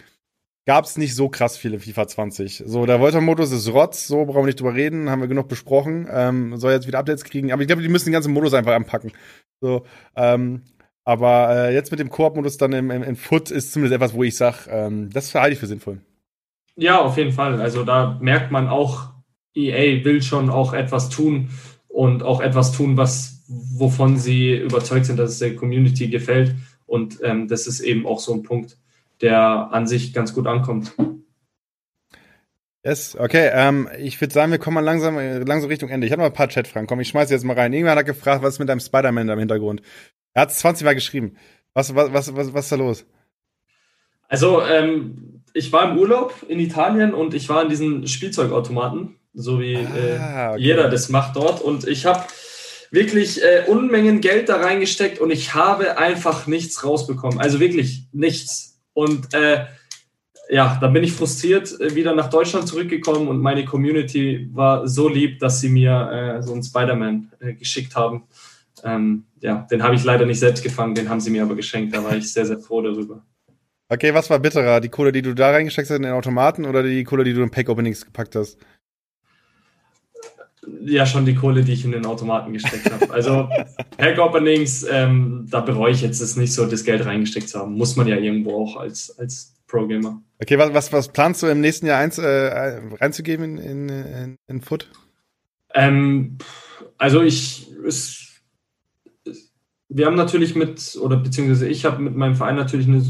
gab es nicht so krass viele FIFA 20. So, der Volta-Modus ist Rotz, so brauchen wir nicht drüber reden, haben wir genug besprochen. Ähm, soll jetzt wieder Updates kriegen, aber ich glaube, die müssen den ganzen Modus einfach anpacken. So, ähm, aber äh, jetzt mit dem Koop-Modus dann im, im, im, Foot ist zumindest etwas, wo ich sage, ähm, das halte ich für sinnvoll. Ja, auf jeden Fall. Also da merkt man auch, EA will schon auch etwas tun und auch etwas tun, was wovon sie überzeugt sind, dass es der Community gefällt. Und ähm, das ist eben auch so ein Punkt der an sich ganz gut ankommt. Yes, okay. Ähm, ich würde sagen, wir kommen mal langsam, langsam Richtung Ende. Ich habe noch ein paar Chatfragen. Komm, ich schmeiße jetzt mal rein. Irgendwann hat gefragt, was ist mit deinem Spider-Man da im Hintergrund? Er hat es 20 Mal geschrieben. Was, was, was, was, was ist da los? Also, ähm, ich war im Urlaub in Italien und ich war in diesen Spielzeugautomaten, so wie ah, äh, okay. jeder das macht dort. Und ich habe wirklich äh, Unmengen Geld da reingesteckt und ich habe einfach nichts rausbekommen. Also wirklich nichts. Und äh, ja, dann bin ich frustriert äh, wieder nach Deutschland zurückgekommen und meine Community war so lieb, dass sie mir äh, so einen Spider-Man äh, geschickt haben. Ähm, ja, den habe ich leider nicht selbst gefangen, den haben sie mir aber geschenkt. Da war ich sehr, sehr froh darüber. Okay, was war bitterer? Die Kohle, die du da reingesteckt hast in den Automaten oder die Kohle, die du in Pack-Openings gepackt hast? Ja, schon die Kohle, die ich in den Automaten gesteckt habe. Also Pack-Openings, ähm, da bereue ich jetzt es nicht so, das Geld reingesteckt zu haben. Muss man ja irgendwo auch als, als Pro-Gamer. Okay, was, was, was planst du im nächsten Jahr eins, äh, reinzugeben in, in, in, in Foot? Ähm, also ich, es, wir haben natürlich mit, oder beziehungsweise ich habe mit meinem Verein natürlich, eine,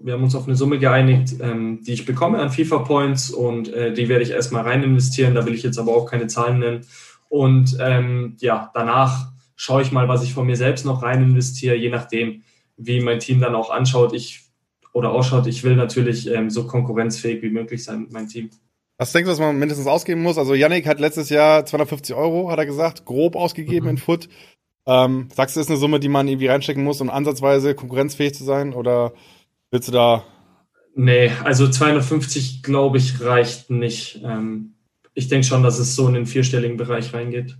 wir haben uns auf eine Summe geeinigt, ähm, die ich bekomme an FIFA Points und äh, die werde ich erstmal rein investieren. Da will ich jetzt aber auch keine Zahlen nennen. Und ähm, ja, danach schaue ich mal, was ich von mir selbst noch rein investiere, je nachdem, wie mein Team dann auch anschaut. Ich oder ausschaut. Ich will natürlich ähm, so konkurrenzfähig wie möglich sein mit meinem Team. Was denkst du, was man mindestens ausgeben muss? Also Yannick hat letztes Jahr 250 Euro, hat er gesagt, grob ausgegeben mhm. in Foot. Ähm, sagst du, das ist eine Summe, die man irgendwie reinstecken muss, um ansatzweise konkurrenzfähig zu sein? Oder willst du da. Nee, also 250, glaube ich, reicht nicht. Ähm, ich denke schon, dass es so in den vierstelligen Bereich reingeht.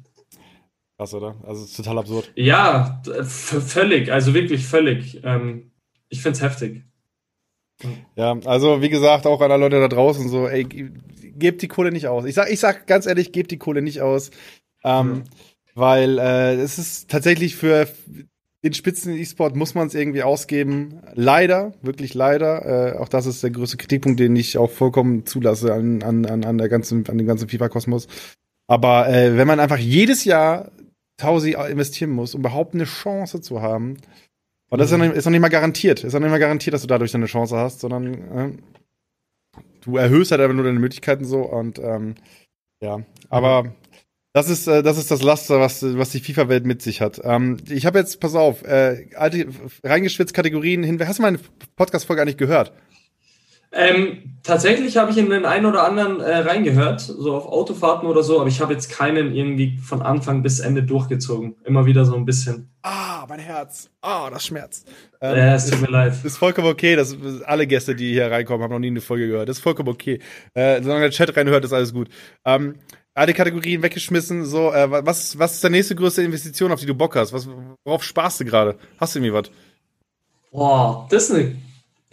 Krass, oder? Also total absurd. Ja, völlig, also wirklich völlig. Ähm, ich finde es heftig. Ja, also wie gesagt, auch an alle Leute da draußen so, ey, gebt die Kohle nicht aus. Ich sag, ich sag ganz ehrlich, gebt die Kohle nicht aus. Ähm, mhm. Weil äh, es ist tatsächlich für den Spitzen-E-Sport muss man es irgendwie ausgeben. Leider, wirklich leider. Äh, auch das ist der größte Kritikpunkt, den ich auch vollkommen zulasse an, an, an, an der ganzen, an dem ganzen FIFA-Kosmos. Aber äh, wenn man einfach jedes Jahr Tausi investieren muss, um überhaupt eine Chance zu haben, und das ist, noch, ist noch nicht mal garantiert. Ist noch nicht mal garantiert, dass du dadurch eine Chance hast, sondern äh, du erhöhst halt einfach nur deine Möglichkeiten so und ähm, ja. Aber das ist, äh, das ist das Laster, was, was die FIFA-Welt mit sich hat. Ähm, ich habe jetzt, pass auf, äh, alte reingeschwitzt Kategorien hin. Hast du meine Podcast-Folge gar nicht gehört? Ähm, tatsächlich habe ich in den einen oder anderen äh, reingehört, so auf Autofahrten oder so, aber ich habe jetzt keinen irgendwie von Anfang bis Ende durchgezogen. Immer wieder so ein bisschen. Ah, mein Herz. Ah, das schmerzt. Ähm, ja, es tut mir leid. Ist vollkommen okay. Das, alle Gäste, die hier reinkommen, haben noch nie eine Folge gehört. Das ist vollkommen okay. Äh, solange der Chat reinhört, ist alles gut. Ähm, alle Kategorien weggeschmissen. So, äh, was, was ist der nächste größte Investition, auf die du Bock hast? Was, worauf sparst du gerade? Hast du irgendwie was? Boah, das ist eine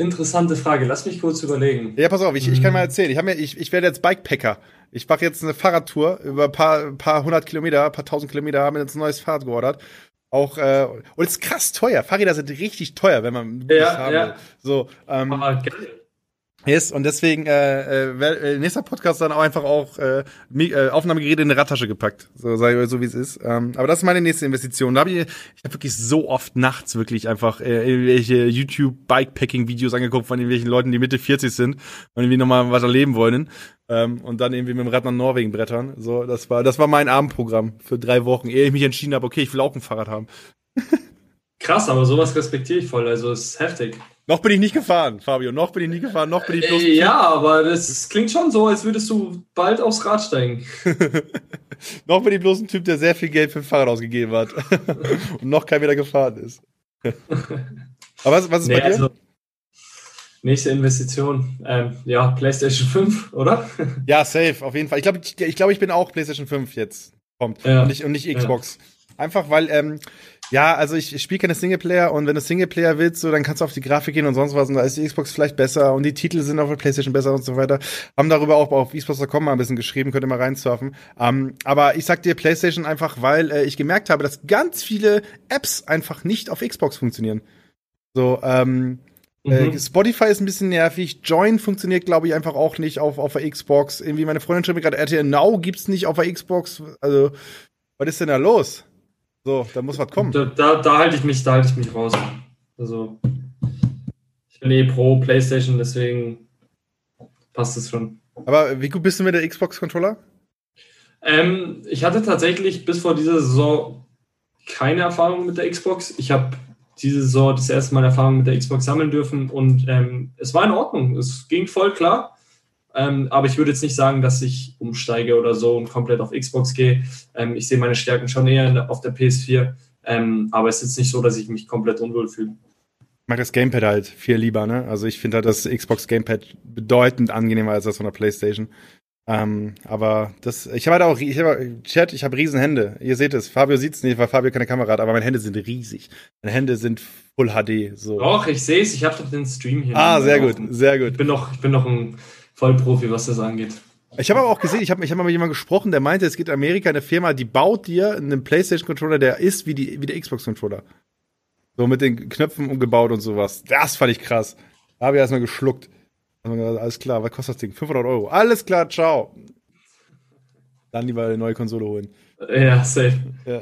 Interessante Frage. Lass mich kurz überlegen. Ja, pass auf, ich, ich kann mal hm. erzählen. Ich, hab mir, ich, ich werde jetzt Bikepacker. Ich mache jetzt eine Fahrradtour über ein paar, paar hundert Kilometer, ein paar tausend Kilometer, haben mir jetzt ein neues Fahrrad geordert. Auch, äh, und es ist krass teuer. Fahrräder sind richtig teuer, wenn man ja, haben ja. will. So, ähm, Aber Yes, und deswegen äh, äh, nächster Podcast dann auch einfach auch äh, äh, Aufnahmegeräte in eine Radtasche gepackt, so so wie es ist. Ähm, aber das ist meine nächste Investition. Da habe ich, ich habe wirklich so oft nachts wirklich einfach äh, irgendwelche YouTube Bikepacking Videos angeguckt von irgendwelchen Leuten, die Mitte 40 sind und irgendwie nochmal was erleben wollen ähm, und dann irgendwie mit dem Rad nach Norwegen brettern. So, das war das war mein Abendprogramm für drei Wochen, ehe ich mich entschieden habe, okay, ich will auch ein Fahrrad haben. Krass, aber sowas respektiere ich voll. Also es ist heftig. Noch bin ich nicht gefahren, Fabio. Noch bin ich nicht gefahren. Noch bin ich bloß. Äh, ja, aber das klingt schon so, als würdest du bald aufs Rad steigen. noch bin ich bloß ein Typ, der sehr viel Geld für ein Fahrrad ausgegeben hat und noch kein wieder gefahren ist. aber was, was ist nee, bei dir? Also, nächste Investition. Ähm, ja, PlayStation 5, oder? ja, safe, auf jeden Fall. Ich glaube, ich, ich, glaub, ich bin auch PlayStation 5 jetzt. Kommt. Ja. Und, nicht, und nicht Xbox. Ja. Einfach weil, ähm, ja, also ich, ich spiele keine Singleplayer und wenn du Singleplayer willst, so, dann kannst du auf die Grafik gehen und sonst was und da ist die Xbox vielleicht besser und die Titel sind auf der Playstation besser und so weiter. Haben darüber auch auf esports.com mal ein bisschen geschrieben, könnt ihr mal reinsurfen. Ähm, aber ich sag dir Playstation einfach, weil äh, ich gemerkt habe, dass ganz viele Apps einfach nicht auf Xbox funktionieren. So, ähm, äh, mhm. Spotify ist ein bisschen nervig. Join funktioniert, glaube ich, einfach auch nicht auf, auf der Xbox. Irgendwie meine Freundin schreibt mir gerade, RTL Now gibt's nicht auf der Xbox. Also, was ist denn da los? So, da muss was kommen. Da, da, da halte ich mich, da halte ich mich raus. Also, ich bin eh pro PlayStation, deswegen passt es schon. Aber wie gut bist du mit der Xbox-Controller? Ähm, ich hatte tatsächlich bis vor dieser Saison keine Erfahrung mit der Xbox. Ich habe diese Saison das erste Mal Erfahrung mit der Xbox sammeln dürfen und ähm, es war in Ordnung. Es ging voll klar. Ähm, aber ich würde jetzt nicht sagen, dass ich umsteige oder so und komplett auf Xbox gehe. Ähm, ich sehe meine Stärken schon eher der, auf der PS4. Ähm, aber es ist jetzt nicht so, dass ich mich komplett unwohl fühle. Ich mag das Gamepad halt viel lieber, ne? Also ich finde halt das Xbox Gamepad bedeutend angenehmer als das von der PlayStation. Ähm, aber das, ich habe halt auch, ich habe, Chat, ich habe riesen Hände. Ihr seht es. Fabio sieht es nicht, weil Fabio keine Kamera hat, aber meine Hände sind riesig. Meine Hände sind Full HD. So. Doch, ich sehe es. Ich habe doch den Stream hier. Ah, sehr gut, sehr gut. Ich bin noch, ich bin noch ein Vollprofi, was das angeht. Ich habe aber auch gesehen, ich habe ich hab mal mit jemandem gesprochen, der meinte, es gibt in Amerika eine Firma, die baut dir einen PlayStation-Controller, der ist wie, die, wie der Xbox-Controller. So mit den Knöpfen umgebaut und sowas. Das fand ich krass. Da habe ich erstmal geschluckt. Alles klar, was kostet das Ding? 500 Euro. Alles klar, ciao. Dann lieber eine neue Konsole holen. Ja, safe. Ja.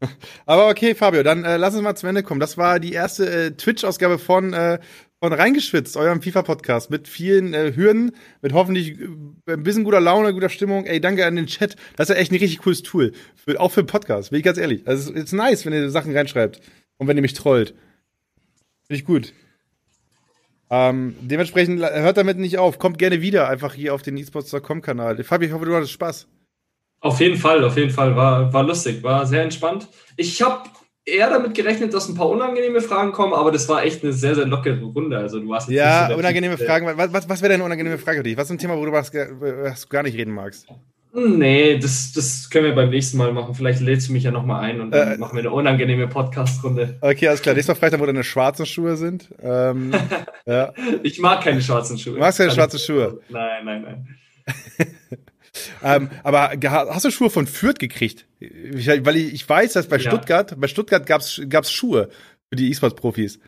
Aber okay, Fabio, dann äh, lass uns mal zum Ende kommen. Das war die erste äh, Twitch-Ausgabe von, äh, von Reingeschwitzt, eurem FIFA-Podcast, mit vielen äh, Hürden, mit hoffentlich äh, ein bisschen guter Laune, guter Stimmung. Ey, danke an den Chat. Das ist ja echt ein richtig cooles Tool. Für, auch für einen Podcast, bin ich ganz ehrlich. Also, es ist nice, wenn ihr Sachen reinschreibt und wenn ihr mich trollt. Finde ich gut. Ähm, dementsprechend hört damit nicht auf. Kommt gerne wieder, einfach hier auf den esports.com-Kanal. Fabi, ich hoffe, du hattest Spaß. Auf jeden Fall, auf jeden Fall. War, war lustig, war sehr entspannt. Ich habe eher damit gerechnet, dass ein paar unangenehme Fragen kommen, aber das war echt eine sehr, sehr lockere Runde. Also du warst Ja, unangenehme typ, Fragen. Was, was, was wäre denn eine unangenehme Frage für dich? Was ist ein Thema, wo du gar nicht reden magst? Nee, das, das können wir beim nächsten Mal machen. Vielleicht lädst du mich ja nochmal ein und dann äh, machen wir eine unangenehme Podcast-Runde. Okay, alles klar. Nächstes Mal vielleicht, wo deine schwarzen Schuhe sind. Ähm, ja. Ich mag keine schwarzen Schuhe. Du magst keine schwarzen Schuhe? Nein, nein, nein. ähm, aber hast du Schuhe von Fürth gekriegt? Ich, weil ich, ich, weiß, dass bei ja. Stuttgart, bei Stuttgart gab es Schuhe für die E-Sports-Profis.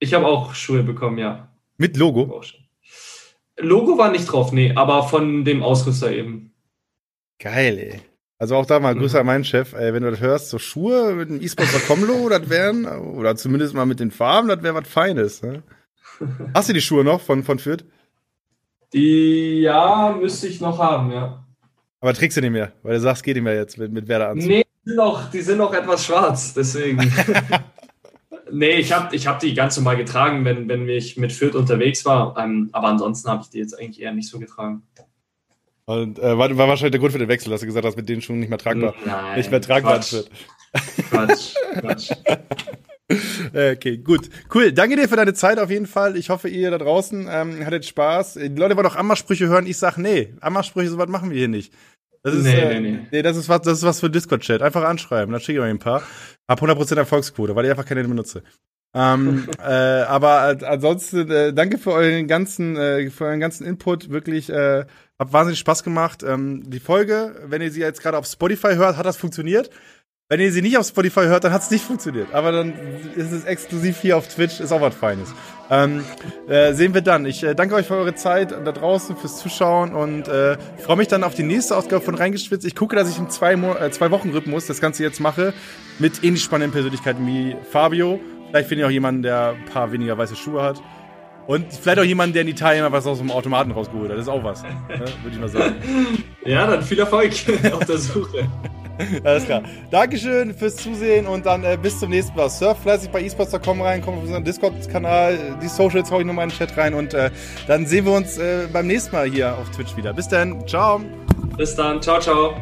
Ich habe auch Schuhe bekommen, ja. Mit Logo? Logo war nicht drauf, nee, aber von dem Ausrüster eben. Geil, ey. Also auch da mal Grüße mhm. an meinen Chef, ey, wenn du das hörst, so Schuhe mit dem E-Sports.com-Logo, das wären, oder zumindest mal mit den Farben, das wäre was Feines. Ne? Hast du die Schuhe noch von, von Fürth? Die, ja, müsste ich noch haben, ja. Aber trägst du nicht mehr, weil du sagst, geht nicht mehr jetzt mit, mit Werder an. Nee, die sind, noch, die sind noch etwas schwarz, deswegen. nee, ich habe ich hab die ganz normal getragen, wenn, wenn ich mit Fürth unterwegs war. Ähm, aber ansonsten habe ich die jetzt eigentlich eher nicht so getragen. Und äh, war, war wahrscheinlich der Grund für den Wechsel, dass du gesagt hast, mit den Schuhen nicht mehr tragbar. Nein, nicht mehr tragbar wird. Quatsch, Quatsch. Okay, gut. Cool. Danke dir für deine Zeit auf jeden Fall. Ich hoffe, ihr da draußen ähm, hattet Spaß. Die Leute wollen auch Ammersprüche hören. Ich sag, nee, Ammersprüche, sowas machen wir hier nicht. Das ist, nee, äh, nee, nee. nee, das ist was, das ist was für Discord-Chat. Einfach anschreiben, dann schicke ich euch ein paar. Hab 100% Erfolgsquote, weil ich einfach keine benutze. ähm, äh, aber ansonsten, äh, danke für euren ganzen, äh, für euren ganzen Input. Wirklich, äh, hat wahnsinnig Spaß gemacht. Ähm, die Folge, wenn ihr sie jetzt gerade auf Spotify hört, hat das funktioniert. Wenn ihr sie nicht auf Spotify hört, dann hat es nicht funktioniert. Aber dann ist es exklusiv hier auf Twitch, ist auch was Feines. Ähm, äh, sehen wir dann. Ich äh, danke euch für eure Zeit da draußen, fürs Zuschauen und äh, freue mich dann auf die nächste Ausgabe von Reingeschwitzt. Ich gucke, dass ich im zwei, Mo äh, zwei Wochen Rhythmus das Ganze jetzt mache mit ähnlich spannenden Persönlichkeiten wie Fabio. Vielleicht finde ich auch jemanden, der ein paar weniger weiße Schuhe hat. Und vielleicht auch jemand, der in Italien mal was aus dem Automaten rausgeholt hat. Das ist auch was, ne? würde ich mal sagen. Ja, dann viel Erfolg auf der Suche. Alles klar. Dankeschön fürs Zusehen und dann äh, bis zum nächsten Mal. Surf fleißig bei esports.com rein, kommt auf unseren Discord-Kanal, die Socials hau ich nochmal in den Chat rein und äh, dann sehen wir uns äh, beim nächsten Mal hier auf Twitch wieder. Bis dann, ciao. Bis dann, ciao, ciao.